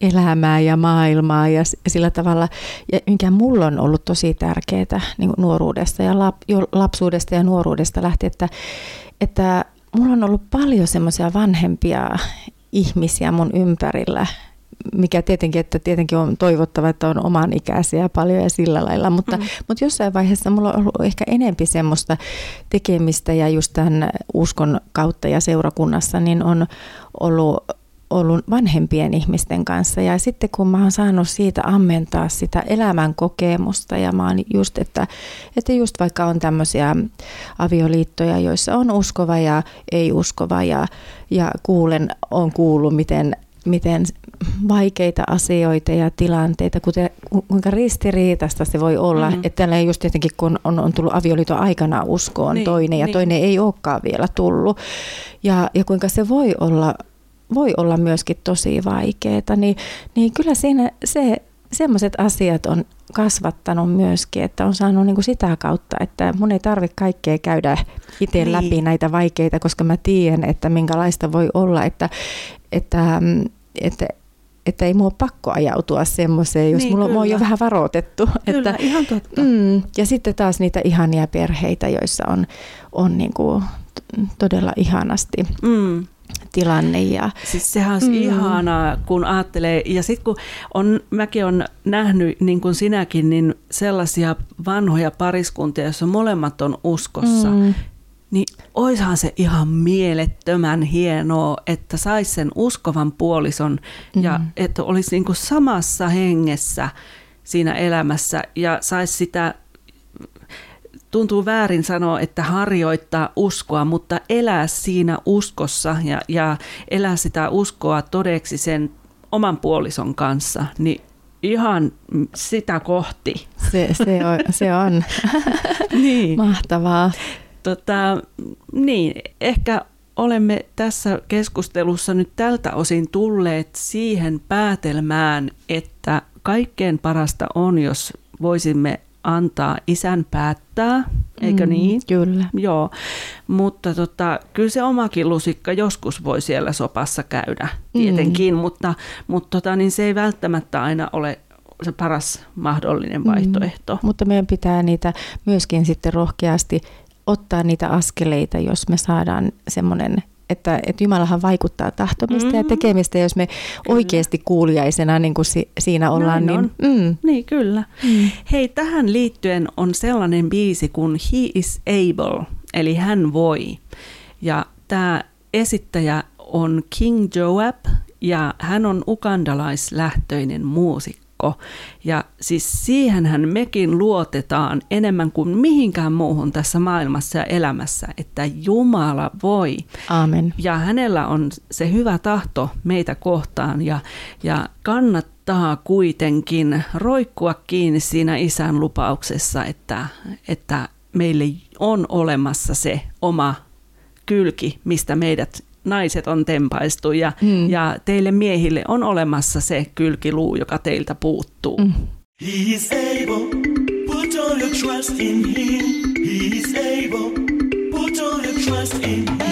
elämää ja maailmaa ja sillä tavalla, ja mikä mulla on ollut tosi tärkeää niin nuoruudesta ja lap, jo lapsuudesta ja nuoruudesta lähtien, että, että mulla on ollut paljon semmoisia vanhempia ihmisiä mun ympärillä, mikä tietenkin, että tietenkin on toivottava, että on oman ikäisiä paljon ja sillä lailla, mutta, mm. mutta jossain vaiheessa mulla on ollut ehkä enempi semmoista tekemistä ja just tämän uskon kautta ja seurakunnassa, niin on ollut ollut vanhempien ihmisten kanssa ja sitten kun mä oon saanut siitä ammentaa sitä elämän kokemusta ja mä oon just, että, että just vaikka on tämmöisiä avioliittoja, joissa on uskova ja ei uskova ja, ja kuulen, on kuullut, miten miten vaikeita asioita ja tilanteita, kuten, kuinka ristiriitasta se voi olla. Mm-hmm. Että tällä just tietenkin, kun on, on tullut avioliiton aikana uskoon niin, toinen ja niin. toinen ei olekaan vielä tullut. Ja, ja kuinka se voi olla, voi olla myöskin tosi vaikeaa, niin, niin kyllä siinä se, semmoiset asiat on kasvattanut myöskin, että on saanut niin kuin sitä kautta, että mun ei tarvitse kaikkea käydä itse niin. läpi näitä vaikeita, koska mä tiedän, että minkälaista voi olla, että, että, että että ei mua pakko ajautua semmoiseen, jos niin, mulla, mulla on jo vähän varoitettu. Kyllä, että, ihan totta. Mm, ja sitten taas niitä ihania perheitä, joissa on, on niin kuin todella ihanasti mm. Tilanne. Ja, siis sehän on mm. ihanaa, kun ajattelee, ja sitten kun on, mäkin olen nähnyt, niin kuin sinäkin, niin sellaisia vanhoja pariskuntia, joissa molemmat on uskossa, mm niin oishan se ihan mielettömän hienoa, että sais sen uskovan puolison mm-hmm. ja että olisi niin kuin samassa hengessä siinä elämässä ja saisi sitä, tuntuu väärin sanoa, että harjoittaa uskoa, mutta elää siinä uskossa ja, ja elää sitä uskoa todeksi sen oman puolison kanssa, niin ihan sitä kohti. Se, se on, se on. niin. mahtavaa. Tota, niin, ehkä olemme tässä keskustelussa nyt tältä osin tulleet siihen päätelmään, että kaikkein parasta on, jos voisimme antaa isän päättää, eikö mm, niin? Kyllä. Joo, mutta tota, kyllä se omakin lusikka joskus voi siellä sopassa käydä, tietenkin, mm. mutta, mutta tota, niin se ei välttämättä aina ole se paras mahdollinen mm. vaihtoehto. Mm, mutta meidän pitää niitä myöskin sitten rohkeasti ottaa niitä askeleita, jos me saadaan semmoinen että, että Jumalahan vaikuttaa tahtomista mm. ja tekemistä, jos me kyllä. oikeasti kuuliaisena niin kuin si, siinä ollaan. Näin niin, on. Mm. niin, kyllä. Mm. Hei, tähän liittyen on sellainen biisi kuin He is able, eli hän voi. Ja tämä esittäjä on King Joab ja hän on ukandalaislähtöinen muusikko. Ja siis siihenhän mekin luotetaan enemmän kuin mihinkään muuhun tässä maailmassa ja elämässä, että Jumala voi. Amen. Ja hänellä on se hyvä tahto meitä kohtaan ja, ja kannattaa kuitenkin roikkua kiinni siinä isän lupauksessa, että, että meille on olemassa se oma kylki, mistä meidät naiset on tempaistu ja, mm. ja teille miehille on olemassa se kylkiluu, joka teiltä puuttuu. Mm. He is able, put all your trust in him. He is able, put all your trust in him.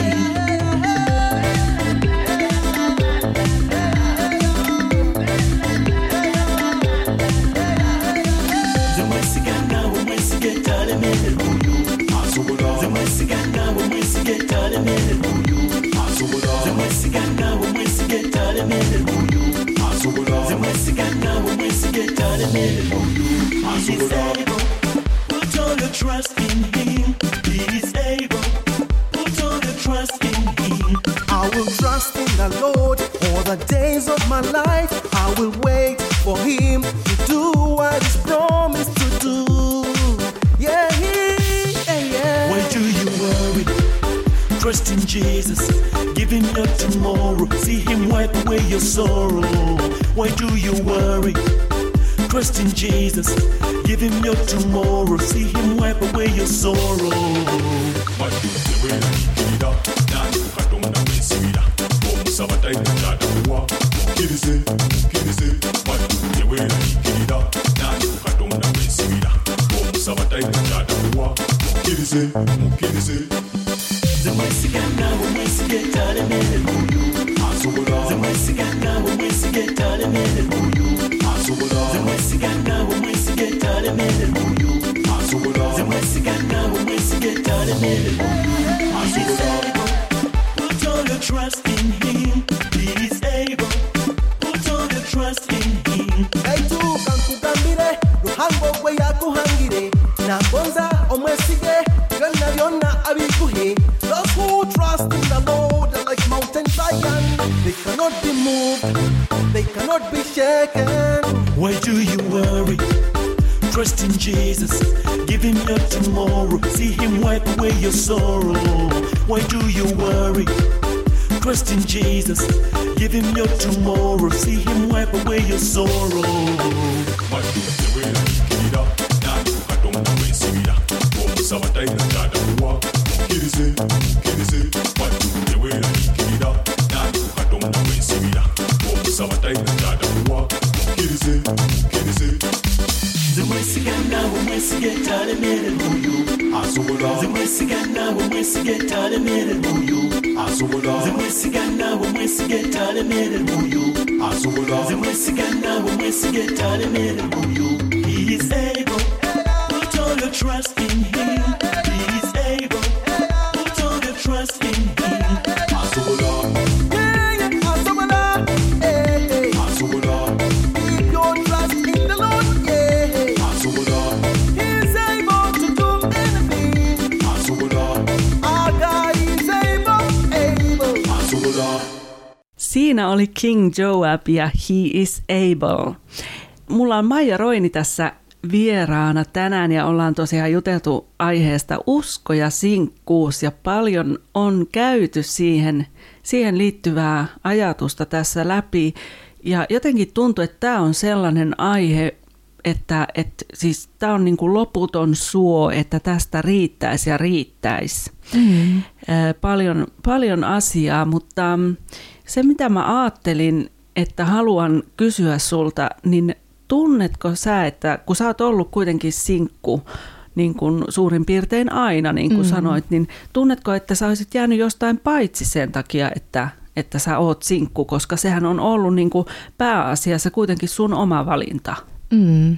Why do you worry? Trust in Jesus. Give Him your tomorrow. See Him wipe away your sorrow. Why do you worry? They cannot be moved, they cannot be shaken. Why do you worry? Trust in Jesus, give him your tomorrow. See him wipe away your sorrow. Why do you worry? Trust in Jesus, give him your tomorrow. See him wipe away your sorrow. Siinä oli King Joab ja He is Able. Mulla on Maija Roini tässä vieraana tänään ja ollaan tosiaan juteltu aiheesta usko ja sinkkuus ja paljon on käyty siihen, siihen liittyvää ajatusta tässä läpi. Ja jotenkin tuntuu, että tämä on sellainen aihe, että, että siis tämä on niin kuin loputon suo, että tästä riittäisi ja riittäisi. Mm. Paljon, paljon asiaa, mutta mm, se mitä mä ajattelin, että haluan kysyä sulta, niin tunnetko sä, että kun sä oot ollut kuitenkin sinkku niin kuin suurin piirtein aina, niin kuin Mm. sanoit, niin tunnetko, että sä olisit jäänyt jostain paitsi sen takia, että, että sä oot sinkku, koska sehän on ollut niin kuin pääasiassa kuitenkin sun oma valinta. Mm.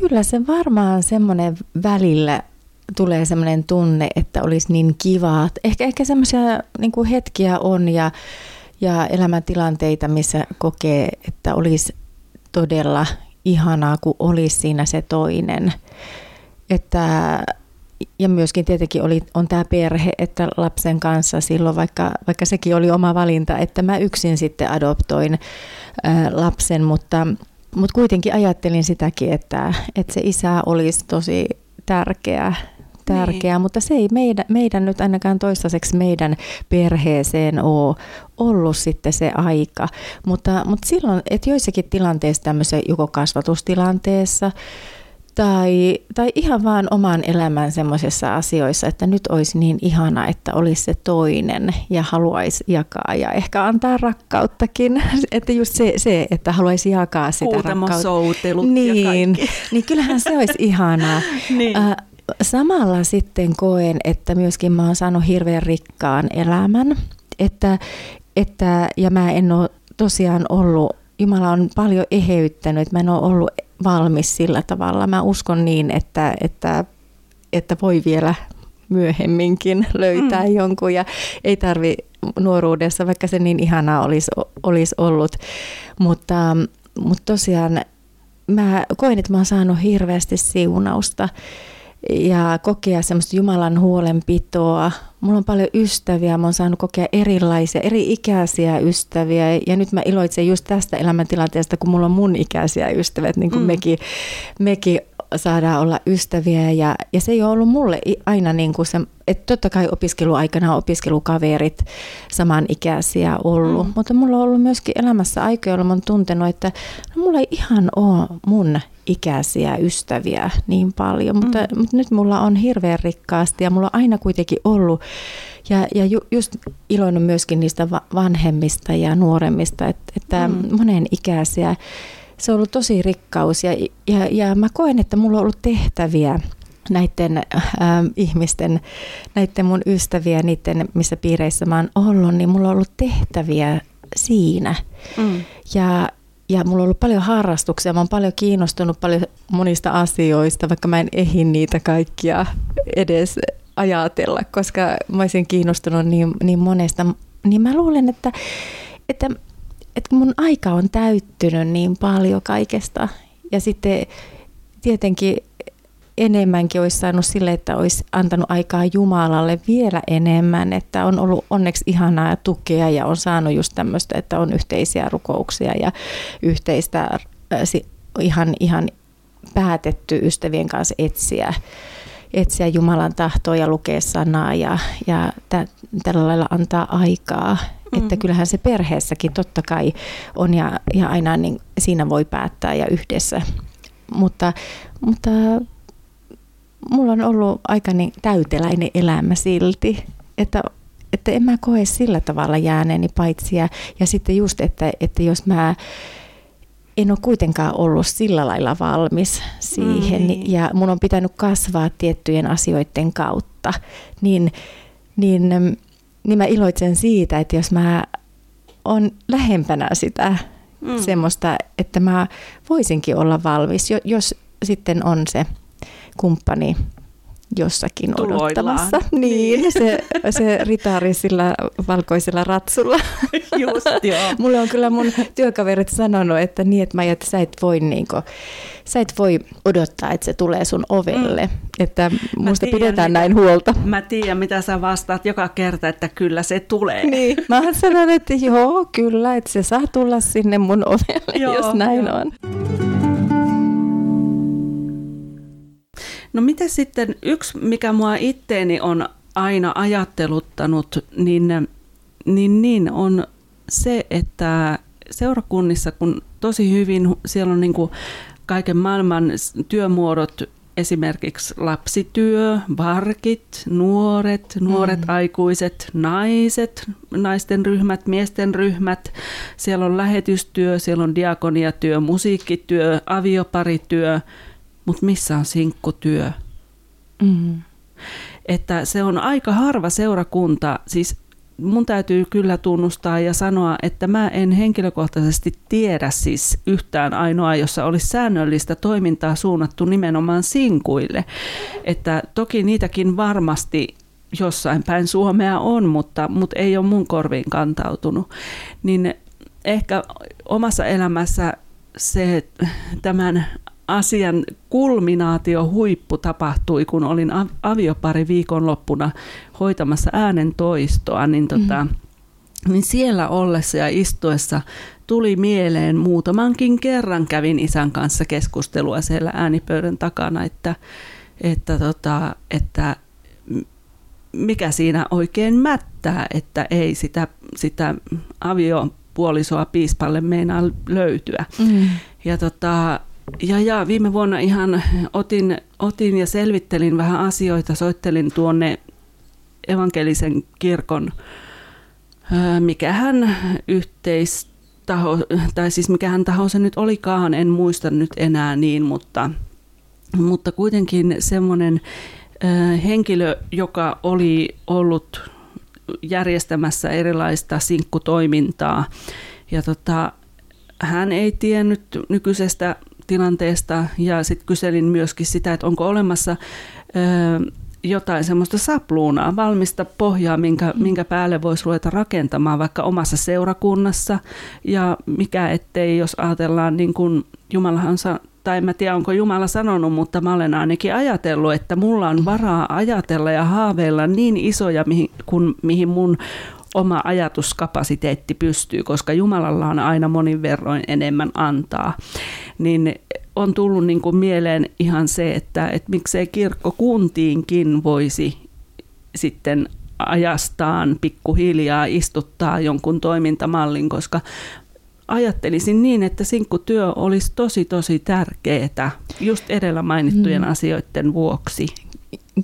Kyllä se varmaan semmoinen välillä tulee sellainen tunne, että olisi niin kivaa. Ehkä, ehkä semmoisia niin hetkiä on ja, ja elämäntilanteita, missä kokee, että olisi todella ihanaa, kun olisi siinä se toinen. Että, ja myöskin tietenkin oli, on tämä perhe, että lapsen kanssa silloin, vaikka, vaikka sekin oli oma valinta, että mä yksin sitten adoptoin ää, lapsen, mutta, mutta kuitenkin ajattelin sitäkin, että, että se isä olisi tosi tärkeä tärkeää, niin. mutta se ei meidän, meidän nyt ainakaan toistaiseksi meidän perheeseen ole ollut sitten se aika. Mutta, mutta silloin, että joissakin tilanteissa tämmöisessä joko kasvatustilanteessa tai, tai ihan vaan oman elämän semmoisissa asioissa, että nyt olisi niin ihana, että olisi se toinen ja haluaisi jakaa ja ehkä antaa rakkauttakin. Että just se, se että haluaisi jakaa sitä rakkautta. niin, ja niin kyllähän se olisi ihanaa. niin. äh, samalla sitten koen, että myöskin mä oon saanut hirveän rikkaan elämän, että, että, ja mä en ole tosiaan ollut, Jumala on paljon eheyttänyt, että mä en ole ollut valmis sillä tavalla. Mä uskon niin, että, että, että voi vielä myöhemminkin löytää mm. jonkun ja ei tarvi nuoruudessa, vaikka se niin ihanaa olisi, olisi ollut. Mutta, mutta tosiaan mä koen, että mä oon saanut hirveästi siunausta ja kokea semmoista Jumalan huolenpitoa. Mulla on paljon ystäviä, mä oon saanut kokea erilaisia, eri ikäisiä ystäviä ja nyt mä iloitsen just tästä elämäntilanteesta, kun mulla on mun ikäisiä ystäviä, niin kuin mm. mekin, mekin saadaan olla ystäviä ja, ja se ei ole ollut mulle aina niin kuin se, että totta kai opiskeluaikana on opiskelukaverit samanikäisiä ollut, mm. mutta mulla on ollut myöskin elämässä aikoja, jolloin mä oon tuntenut, että no, mulla ei ihan ole mun ikäisiä ystäviä niin paljon, mutta, mm. mutta nyt mulla on hirveän rikkaasti ja mulla on aina kuitenkin ollut ja, ja ju, just iloinut myöskin niistä vanhemmista ja nuoremmista, että, että mm. monen ikäisiä se on ollut tosi rikkaus ja, ja, ja mä koen, että mulla on ollut tehtäviä näiden äh, ihmisten, näiden mun ystäviä, niiden missä piireissä mä oon ollut, niin mulla on ollut tehtäviä siinä. Mm. Ja, ja mulla on ollut paljon harrastuksia, mä oon paljon kiinnostunut paljon monista asioista, vaikka mä en ehdi niitä kaikkia edes ajatella, koska mä olisin kiinnostunut niin, niin monesta. Niin mä luulen, että, että että mun aika on täyttynyt niin paljon kaikesta. Ja sitten tietenkin enemmänkin olisi saanut sille, että olisi antanut aikaa Jumalalle vielä enemmän, että on ollut onneksi ihanaa tukea ja on saanut just tämmöistä, että on yhteisiä rukouksia ja yhteistä äh, ihan, ihan päätetty ystävien kanssa etsiä, etsiä Jumalan tahtoa ja lukea sanaa ja, ja tä, tällä lailla antaa aikaa Mm. Että kyllähän se perheessäkin totta kai on ja, ja aina niin siinä voi päättää ja yhdessä. Mutta, mutta mulla on ollut aika niin täyteläinen elämä silti, että, että en mä koe sillä tavalla jääneeni paitsi ja, ja sitten just, että, että jos mä en ole kuitenkaan ollut sillä lailla valmis siihen mm. ja mun on pitänyt kasvaa tiettyjen asioiden kautta, niin, niin niin mä iloitsen siitä, että jos mä on lähempänä sitä mm. semmoista, että mä voisinkin olla valmis, jos sitten on se kumppani jossakin Tuloillaan. odottamassa. Niin, niin. Se, se ritaari sillä valkoisella ratsulla. Just, joo. Mulle on kyllä mun työkaverit sanonut, että niin, että, mä, että sä et voi niinku, sä et voi odottaa, että se tulee sun ovelle. Mm. Että musta tiedän, pidetään mitä, näin huolta. Mä tiedän, mitä sä vastaat joka kerta, että kyllä se tulee. Niin, mä sanon, että joo, kyllä, että se saa tulla sinne mun ovelle, joo, jos näin joo. on. No miten sitten yksi, mikä mua itteeni on aina ajatteluttanut, niin, niin, niin on se, että seurakunnissa, kun tosi hyvin siellä on niin kuin kaiken maailman työmuodot, esimerkiksi lapsityö, varkit, nuoret, nuoret mm. aikuiset, naiset, naisten ryhmät, miesten ryhmät. Siellä on lähetystyö, siellä on diakoniatyö, musiikkityö, avioparityö, mutta missä on sinkkutyö? Mm. Että se on aika harva seurakunta, siis mun täytyy kyllä tunnustaa ja sanoa, että mä en henkilökohtaisesti tiedä siis yhtään ainoa, jossa olisi säännöllistä toimintaa suunnattu nimenomaan sinkuille. Että toki niitäkin varmasti jossain päin Suomea on, mutta, mutta ei ole mun korviin kantautunut. Niin ehkä omassa elämässä se tämän asian kulminaatio huippu tapahtui, kun olin aviopari viikonloppuna hoitamassa äänen toistoa, niin, tota, mm-hmm. niin siellä ollessa ja istuessa tuli mieleen muutamankin kerran kävin isän kanssa keskustelua siellä äänipöydän takana, että, että, tota, että mikä siinä oikein mättää, että ei sitä, sitä aviopuolisoa piispalle meinaa löytyä. Mm. Ja tota, ja, ja viime vuonna ihan otin, otin ja selvittelin vähän asioita, soittelin tuonne evankelisen kirkon, mikähän yhteistaho, tai siis mikähän taho se nyt olikaan, en muista nyt enää niin, mutta, mutta kuitenkin semmoinen henkilö, joka oli ollut järjestämässä erilaista sinkkutoimintaa, ja tota, hän ei tiennyt nykyisestä tilanteesta ja sitten kyselin myöskin sitä, että onko olemassa jotain semmoista sapluunaa, valmista pohjaa, minkä, mm. minkä päälle voisi ruveta rakentamaan vaikka omassa seurakunnassa ja mikä ettei, jos ajatellaan niin kuin Jumalahan tai en mä tiedä onko Jumala sanonut, mutta mä olen ainakin ajatellut, että mulla on varaa ajatella ja haaveilla niin isoja, mihin, kun, mihin mun oma ajatuskapasiteetti pystyy, koska Jumalalla on aina monin verroin enemmän antaa, niin on tullut niin kuin mieleen ihan se, että, että miksei kirkko kuntiinkin voisi sitten ajastaan pikkuhiljaa istuttaa jonkun toimintamallin, koska ajattelisin niin, että sinkkutyö olisi tosi tosi tärkeää just edellä mainittujen mm. asioiden vuoksi.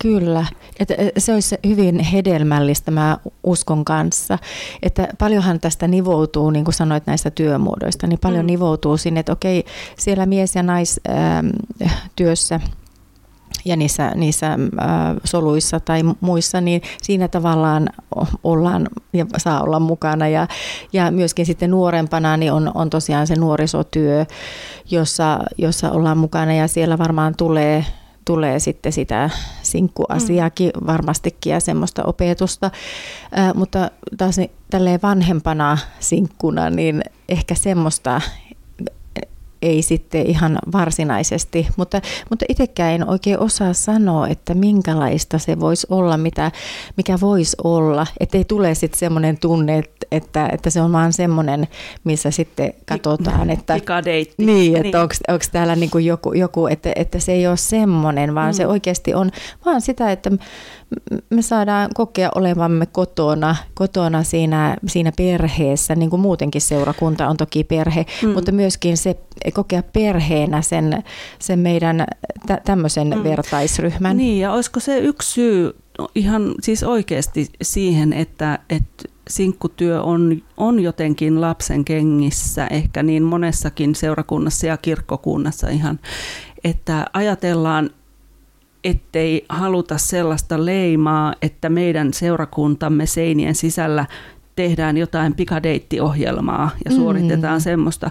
Kyllä, että se olisi hyvin hedelmällistä mä uskon kanssa, että paljonhan tästä nivoutuu, niin kuin sanoit näistä työmuodoista, niin paljon mm. nivoutuu sinne, että okei, siellä mies- ja naistyössä ja niissä, niissä soluissa tai muissa, niin siinä tavallaan ollaan ja saa olla mukana. Ja, ja myöskin sitten nuorempana niin on, on tosiaan se nuorisotyö, jossa, jossa ollaan mukana ja siellä varmaan tulee tulee sitten sitä sinkkuasiakin mm. varmastikin ja semmoista opetusta. Ää, mutta taas niin, tälleen vanhempana sinkkuna, niin ehkä semmoista ei sitten ihan varsinaisesti, mutta, mutta itsekään en oikein osaa sanoa, että minkälaista se voisi olla, mitä, mikä voisi olla, ettei tule sitten semmoinen tunne, että, että, se on vaan semmoinen, missä sitten katsotaan, että, niin, että niin. onko täällä niinku joku, joku että, että se ei ole semmoinen, vaan mm. se oikeasti on vaan sitä, että me saadaan kokea olevamme kotona, kotona siinä, siinä perheessä, niin kuin muutenkin seurakunta on toki perhe, mm. mutta myöskin se kokea perheenä sen, sen meidän tä, tämmöisen mm. vertaisryhmän. Niin, ja olisiko se yksi syy ihan siis oikeasti siihen, että, että sinkkutyö on, on jotenkin lapsen kengissä, ehkä niin monessakin seurakunnassa ja kirkkokunnassa ihan, että ajatellaan ettei haluta sellaista leimaa, että meidän seurakuntamme seinien sisällä tehdään jotain pikadeittiohjelmaa ja mm. suoritetaan mm. semmoista,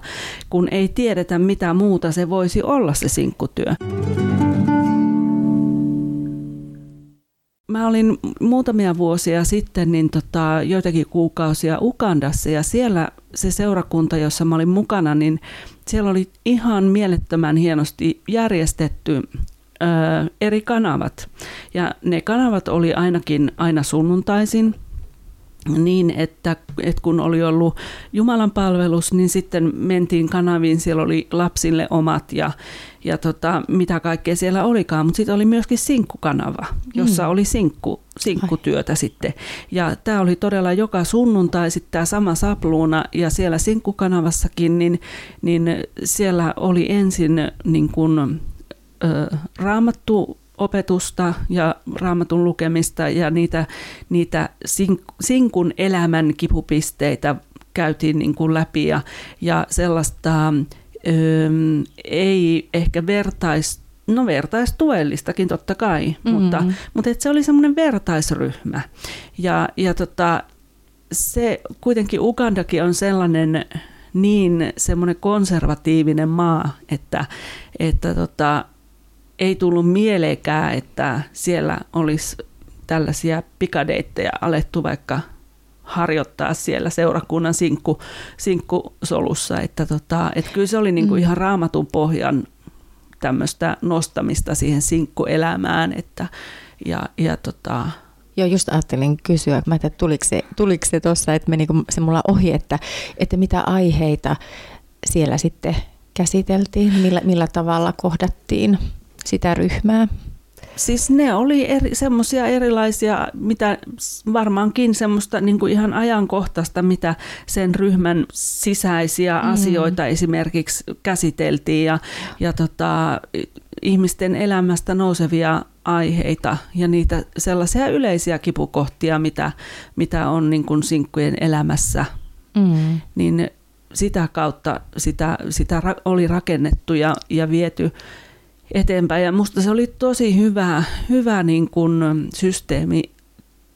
kun ei tiedetä mitä muuta se voisi olla se sinkkutyö. Mä olin muutamia vuosia sitten niin tota, joitakin kuukausia Ukandassa ja siellä se seurakunta, jossa mä olin mukana, niin siellä oli ihan mielettömän hienosti järjestetty eri kanavat. Ja ne kanavat oli ainakin aina sunnuntaisin niin, että, että kun oli ollut Jumalan palvelus, niin sitten mentiin kanaviin, siellä oli lapsille omat ja, ja tota, mitä kaikkea siellä olikaan, mutta sitten oli myöskin sinkkukanava, jossa mm. oli sinkku, sinkkutyötä Ai. sitten. Ja tämä oli todella joka sunnuntai sitten tämä sama sapluuna ja siellä sinkkukanavassakin, niin, niin siellä oli ensin niin kuin raamattu opetusta ja raamatun lukemista ja niitä, niitä sinkun elämän kipupisteitä käytiin niin kuin läpi ja, ja sellaista ö, ei ehkä vertais, no vertaistuellistakin totta kai, mm-hmm. mutta, mutta et se oli semmoinen vertaisryhmä. Ja, ja tota, se kuitenkin Ugandakin on sellainen niin semmoinen konservatiivinen maa, että, että tota, ei tullut mieleenkään, että siellä olisi tällaisia pikadeitteja alettu vaikka harjoittaa siellä seurakunnan sinkku, sinkkusolussa. Että tota, et kyllä se oli niinku ihan raamatun pohjan tämmöistä nostamista siihen sinkkuelämään. Että, ja, ja tota, Joo, just ajattelin kysyä, mä että tuliko se, tuliko se tuossa, että meni se mulla ohi, että, että mitä aiheita siellä sitten käsiteltiin, millä, millä tavalla kohdattiin sitä ryhmää? Siis ne oli eri, semmoisia erilaisia, mitä varmaankin semmoista niin kuin ihan ajankohtaista, mitä sen ryhmän sisäisiä mm. asioita esimerkiksi käsiteltiin ja, ja tota, ihmisten elämästä nousevia aiheita ja niitä sellaisia yleisiä kipukohtia, mitä, mitä on niin kuin sinkkujen elämässä, mm. niin sitä kautta sitä, sitä oli rakennettu ja, ja viety eteenpäin. Ja musta se oli tosi hyvä, hyvä niin kuin systeemi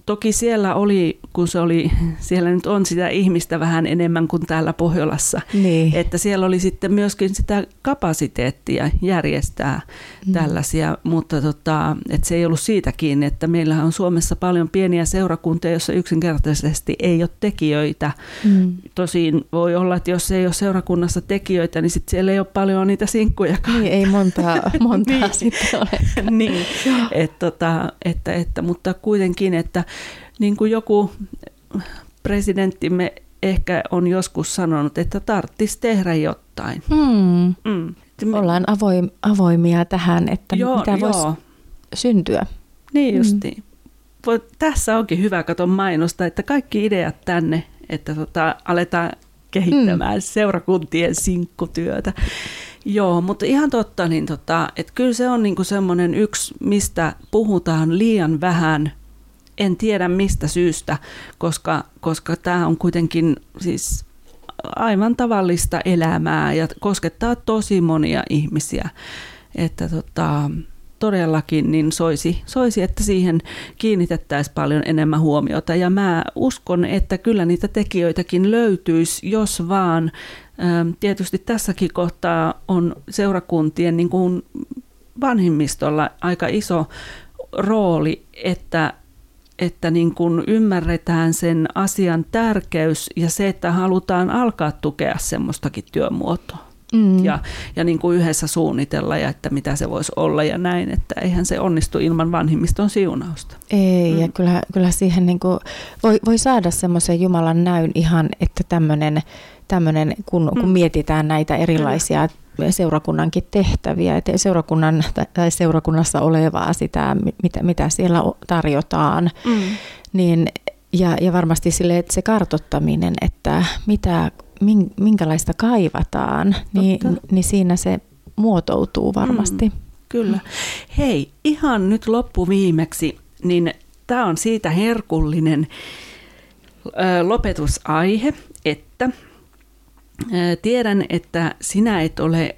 Toki siellä oli, kun se oli, siellä nyt on sitä ihmistä vähän enemmän kuin täällä Pohjolassa, niin. että siellä oli sitten myöskin sitä kapasiteettia järjestää mm. tällaisia, mutta tota, että se ei ollut siitä kiinni, että meillä on Suomessa paljon pieniä seurakuntia, joissa yksinkertaisesti ei ole tekijöitä. Mm. Tosin voi olla, että jos ei ole seurakunnassa tekijöitä, niin sitten siellä ei ole paljon niitä sinkkuja. Niin, ei montaa, montaa niin. sitten ole. niin, että, tota, että, että, mutta kuitenkin, että niin kuin joku presidenttimme ehkä on joskus sanonut, että tarvitsisi tehdä jotain. Hmm. Mm. Ollaan avoim, avoimia tähän, että joo, mitä voisi syntyä. Niin justi. Mm. Tässä onkin hyvä katon mainosta, että kaikki ideat tänne, että tota, aletaan kehittämään mm. seurakuntien sinkkutyötä. Joo, mutta ihan totta, niin tota, että kyllä se on niinku semmoinen yksi, mistä puhutaan liian vähän – en tiedä mistä syystä, koska, koska tämä on kuitenkin siis aivan tavallista elämää ja koskettaa tosi monia ihmisiä. Että tota, todellakin niin soisi, soisi, että siihen kiinnitettäisiin paljon enemmän huomiota. Ja mä uskon, että kyllä niitä tekijöitäkin löytyisi, jos vaan tietysti tässäkin kohtaa on seurakuntien niin kuin vanhimmistolla aika iso rooli, että että niin kuin ymmärretään sen asian tärkeys ja se, että halutaan alkaa tukea semmoistakin työmuotoa. Mm. Ja, ja niin kuin yhdessä suunnitella ja että mitä se voisi olla ja näin, että eihän se onnistu ilman vanhimmiston siunausta. Ei, mm. ja kyllä, kyllä siihen niin kuin voi, voi saada semmoisen Jumalan näyn ihan, että tämmöinen, tämmöinen kun, kun mm. mietitään näitä erilaisia seurakunnankin tehtäviä, että seurakunnan, tai seurakunnassa olevaa sitä, mitä, mitä siellä tarjotaan, mm. niin, ja, ja varmasti sille, että se kartottaminen, että mitä, minkälaista kaivataan, niin, niin siinä se muotoutuu varmasti. Mm, kyllä. Hei, ihan nyt loppuviimeksi, niin tämä on siitä herkullinen ö, lopetusaihe, että Tiedän, että sinä et ole,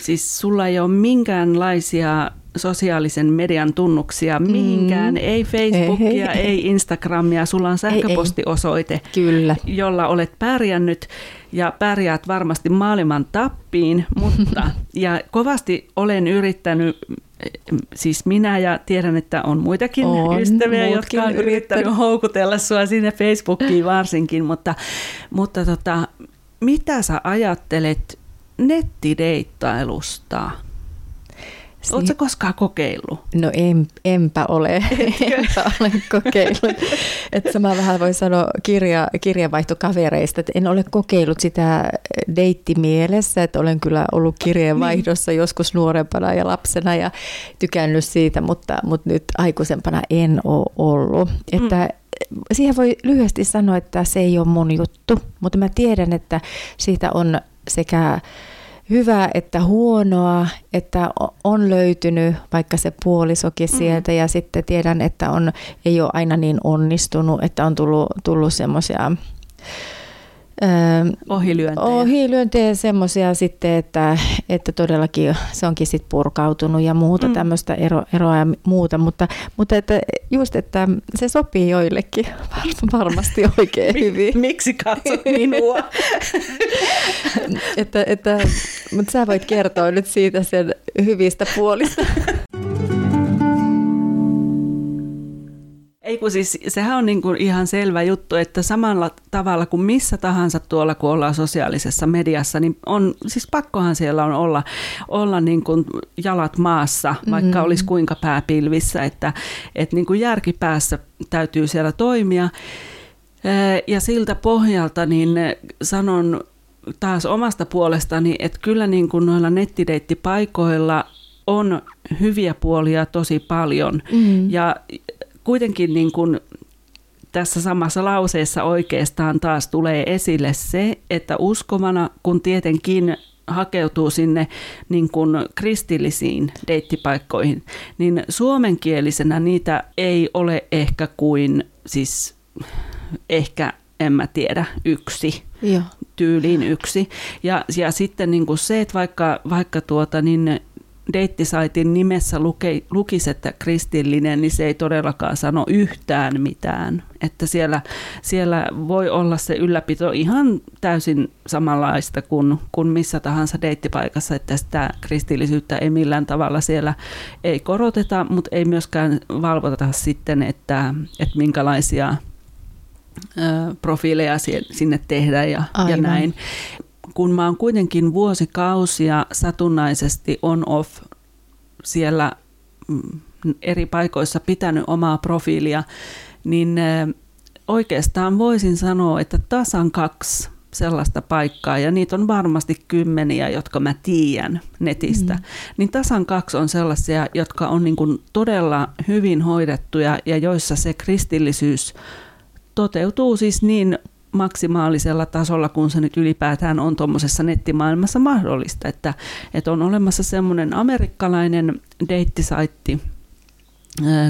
siis sulla ei ole minkäänlaisia sosiaalisen median tunnuksia, mm. mihinkään, ei Facebookia, ei, ei. ei Instagramia, sulla on sähköpostiosoite, ei, ei. Kyllä. jolla olet pärjännyt ja pärjäät varmasti maailman tappiin, mutta ja kovasti olen yrittänyt siis minä ja tiedän, että on muitakin on, ystäviä, jotka on yrittänyt houkutella sinua sinne Facebookiin varsinkin, mutta, mutta tota, mitä sä ajattelet nettideittailusta? Si- Oletko koskaan kokeillut? No en, enpä ole, enpä ole kokeillut. että mä vähän voin sanoa kirja, kirjavaihtokavereista, että en ole kokeillut sitä deittimielessä, että olen kyllä ollut kirjeenvaihdossa niin. joskus nuorempana ja lapsena ja tykännyt siitä, mutta, mutta nyt aikuisempana en ole ollut. Että mm siihen voi lyhyesti sanoa, että se ei ole mun juttu, mutta mä tiedän, että siitä on sekä hyvää että huonoa, että on löytynyt vaikka se puolisokin mm. sieltä ja sitten tiedän, että on, ei ole aina niin onnistunut, että on tullut, tullut semmoisia Öö, ohilyöntejä. Ohilyöntejä semmoisia sitten, että, että todellakin se onkin sitten purkautunut ja muuta mm. tämmöistä ero, eroa ja muuta, mutta, mutta että just, että se sopii joillekin varmasti oikein hyvin. Miksi katsot minua? että, että, mutta sä voit kertoa nyt siitä sen hyvistä puolista. Ei kun siis, sehän on niin kuin ihan selvä juttu, että samalla tavalla kuin missä tahansa tuolla, kun ollaan sosiaalisessa mediassa, niin on, siis pakkohan siellä on olla, olla niin kuin jalat maassa, vaikka mm-hmm. olisi kuinka pääpilvissä, että, että niin kuin järkipäässä täytyy siellä toimia. Ja siltä pohjalta niin sanon taas omasta puolestani, että kyllä niin kuin noilla nettideittipaikoilla on hyviä puolia tosi paljon. Mm. Ja kuitenkin niin kuin tässä samassa lauseessa oikeastaan taas tulee esille se, että uskovana, kun tietenkin hakeutuu sinne niin kuin kristillisiin deittipaikkoihin, niin suomenkielisenä niitä ei ole ehkä kuin, siis ehkä en mä tiedä, yksi. Joo. tyyliin yksi. Ja, ja sitten niin kuin se, että vaikka, vaikka tuota, niin deittisaitin nimessä luke, lukisi, että kristillinen, niin se ei todellakaan sano yhtään mitään. Että siellä, siellä voi olla se ylläpito ihan täysin samanlaista kuin, kuin missä tahansa deittipaikassa, että sitä kristillisyyttä ei millään tavalla siellä ei koroteta, mutta ei myöskään valvota sitten, että, että minkälaisia profiileja sinne tehdään ja, ja näin kun mä oon kuitenkin vuosikausia satunnaisesti on-off siellä mm, eri paikoissa pitänyt omaa profiilia, niin oikeastaan voisin sanoa, että tasan kaksi sellaista paikkaa, ja niitä on varmasti kymmeniä, jotka mä tiedän netistä, mm. niin tasan kaksi on sellaisia, jotka on niin kuin todella hyvin hoidettuja ja joissa se kristillisyys toteutuu siis niin maksimaalisella tasolla, kun se nyt ylipäätään on tuommoisessa nettimaailmassa mahdollista. Että, että on olemassa semmoinen amerikkalainen deittisaitti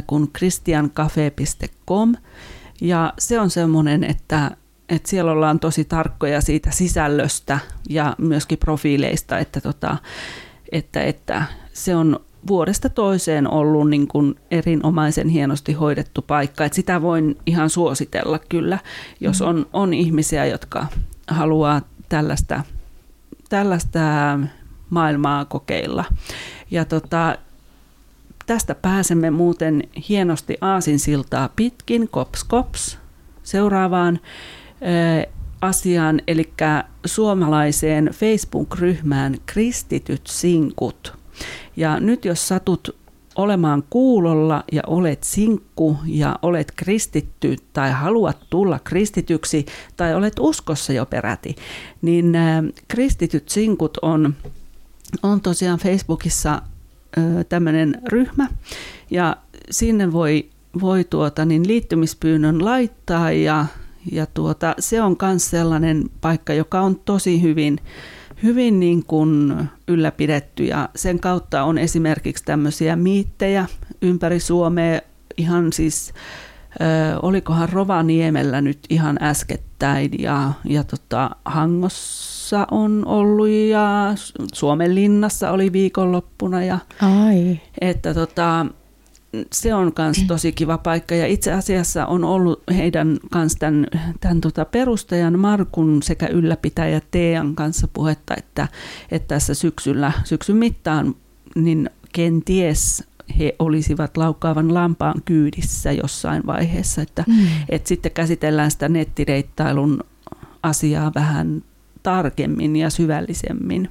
kuin christiancafe.com ja se on semmoinen, että, että siellä ollaan tosi tarkkoja siitä sisällöstä ja myöskin profiileista, että, tota, että, että se on vuodesta toiseen ollut niin kuin erinomaisen hienosti hoidettu paikka. Et sitä voin ihan suositella kyllä, jos on, on ihmisiä, jotka haluaa tällaista, tällaista maailmaa kokeilla. Ja tota, tästä pääsemme muuten hienosti aasinsiltaa pitkin, kops kops, seuraavaan ö, asiaan, eli suomalaiseen Facebook-ryhmään Kristityt sinkut – ja nyt jos satut olemaan kuulolla ja olet sinkku ja olet kristitty tai haluat tulla kristityksi tai olet uskossa jo peräti, niin kristityt sinkut on, on tosiaan Facebookissa tämmöinen ryhmä. Ja sinne voi, voi tuota, niin liittymispyynnön laittaa ja, ja tuota, se on myös sellainen paikka, joka on tosi hyvin hyvin niin kuin ylläpidetty ja sen kautta on esimerkiksi tämmöisiä miittejä ympäri Suomea ihan siis ö, olikohan Rovaniemellä nyt ihan äskettäin ja, ja tota, Hangossa on ollut ja Suomen linnassa oli viikonloppuna ja Ai. että tota, se on myös tosi kiva paikka. Ja itse asiassa on ollut heidän kanssa tämän, tämän tota perustajan Markun sekä ylläpitäjä Tean kanssa puhetta, että, että tässä syksyllä, syksyn mittaan niin kenties he olisivat laukkaavan lampaan kyydissä jossain vaiheessa, että, mm. että sitten käsitellään sitä nettireittailun asiaa vähän tarkemmin ja syvällisemmin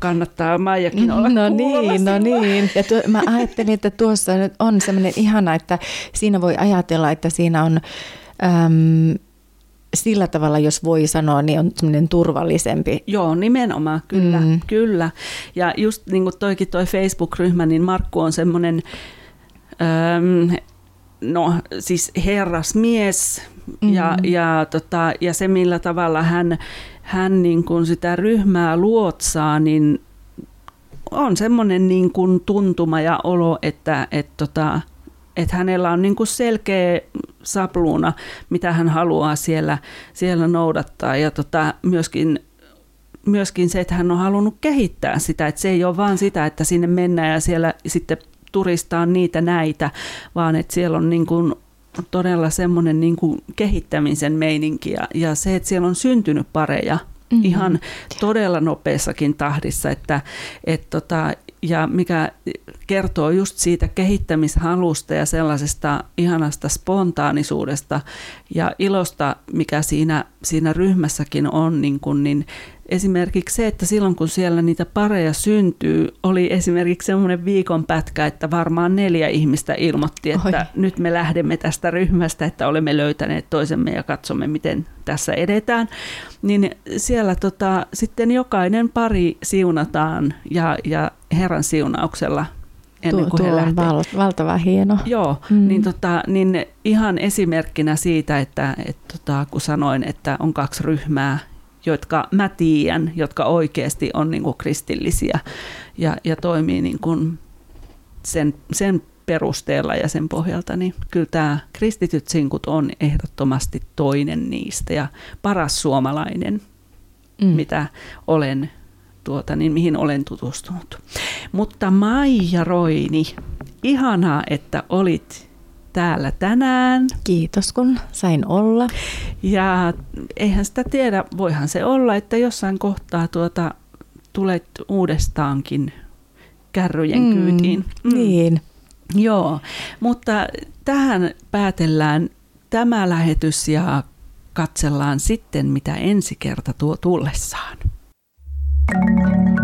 kannattaa Maijakin olla No niin, no niin. Ja tuo, mä ajattelin, että tuossa nyt on semmoinen ihana, että siinä voi ajatella, että siinä on äm, sillä tavalla, jos voi sanoa, niin on semmoinen turvallisempi. Joo, nimenomaan, kyllä, mm. kyllä. Ja just niin kuin toikin toi Facebook-ryhmä, niin Markku on semmoinen, äm, no siis herrasmies, mm-hmm. ja, ja, tota, ja se millä tavalla hän hän niin kuin sitä ryhmää luotsaa, niin on semmoinen niin kuin tuntuma ja olo, että et tota, että hänellä on niin kuin selkeä sapluuna, mitä hän haluaa siellä, siellä noudattaa. Ja tota, myöskin myöskin se, että hän on halunnut kehittää sitä, että se ei ole vaan sitä, että sinne mennään ja siellä sitten turistaa niitä näitä, vaan että siellä on niin kuin todella semmoinen niin kuin kehittämisen meininki ja, ja se, että siellä on syntynyt pareja mm-hmm. ihan todella nopeassakin tahdissa, että et tota, ja mikä kertoo just siitä kehittämishalusta ja sellaisesta ihanasta spontaanisuudesta ja ilosta, mikä siinä, siinä ryhmässäkin on, niin, kun, niin esimerkiksi se, että silloin kun siellä niitä pareja syntyy, oli esimerkiksi semmoinen viikon pätkä, että varmaan neljä ihmistä ilmoitti, että Oi. nyt me lähdemme tästä ryhmästä, että olemme löytäneet toisemme ja katsomme, miten tässä edetään. Niin siellä tota, sitten jokainen pari siunataan ja, ja Herran siunauksella ennen kuin tuo, he lähtee. Val, valtava hieno. Joo, mm. niin, tota, niin ihan esimerkkinä siitä, että et, tota, kun sanoin, että on kaksi ryhmää, jotka mä tiedän, jotka oikeasti on niin kuin kristillisiä ja, ja toimii niin kuin sen, sen perusteella ja sen pohjalta, niin kyllä tämä kristityt sinkut on ehdottomasti toinen niistä ja paras suomalainen, mm. mitä olen tuota, niin mihin olen tutustunut. Mutta Maija Roini, ihanaa, että olit täällä tänään. Kiitos, kun sain olla. Ja eihän sitä tiedä, voihan se olla, että jossain kohtaa tuota, tulet uudestaankin kärryjen mm, kyytiin. Mm. Niin. Joo, mutta tähän päätellään tämä lähetys ja katsellaan sitten, mitä ensi kerta tuo tullessaan. thank you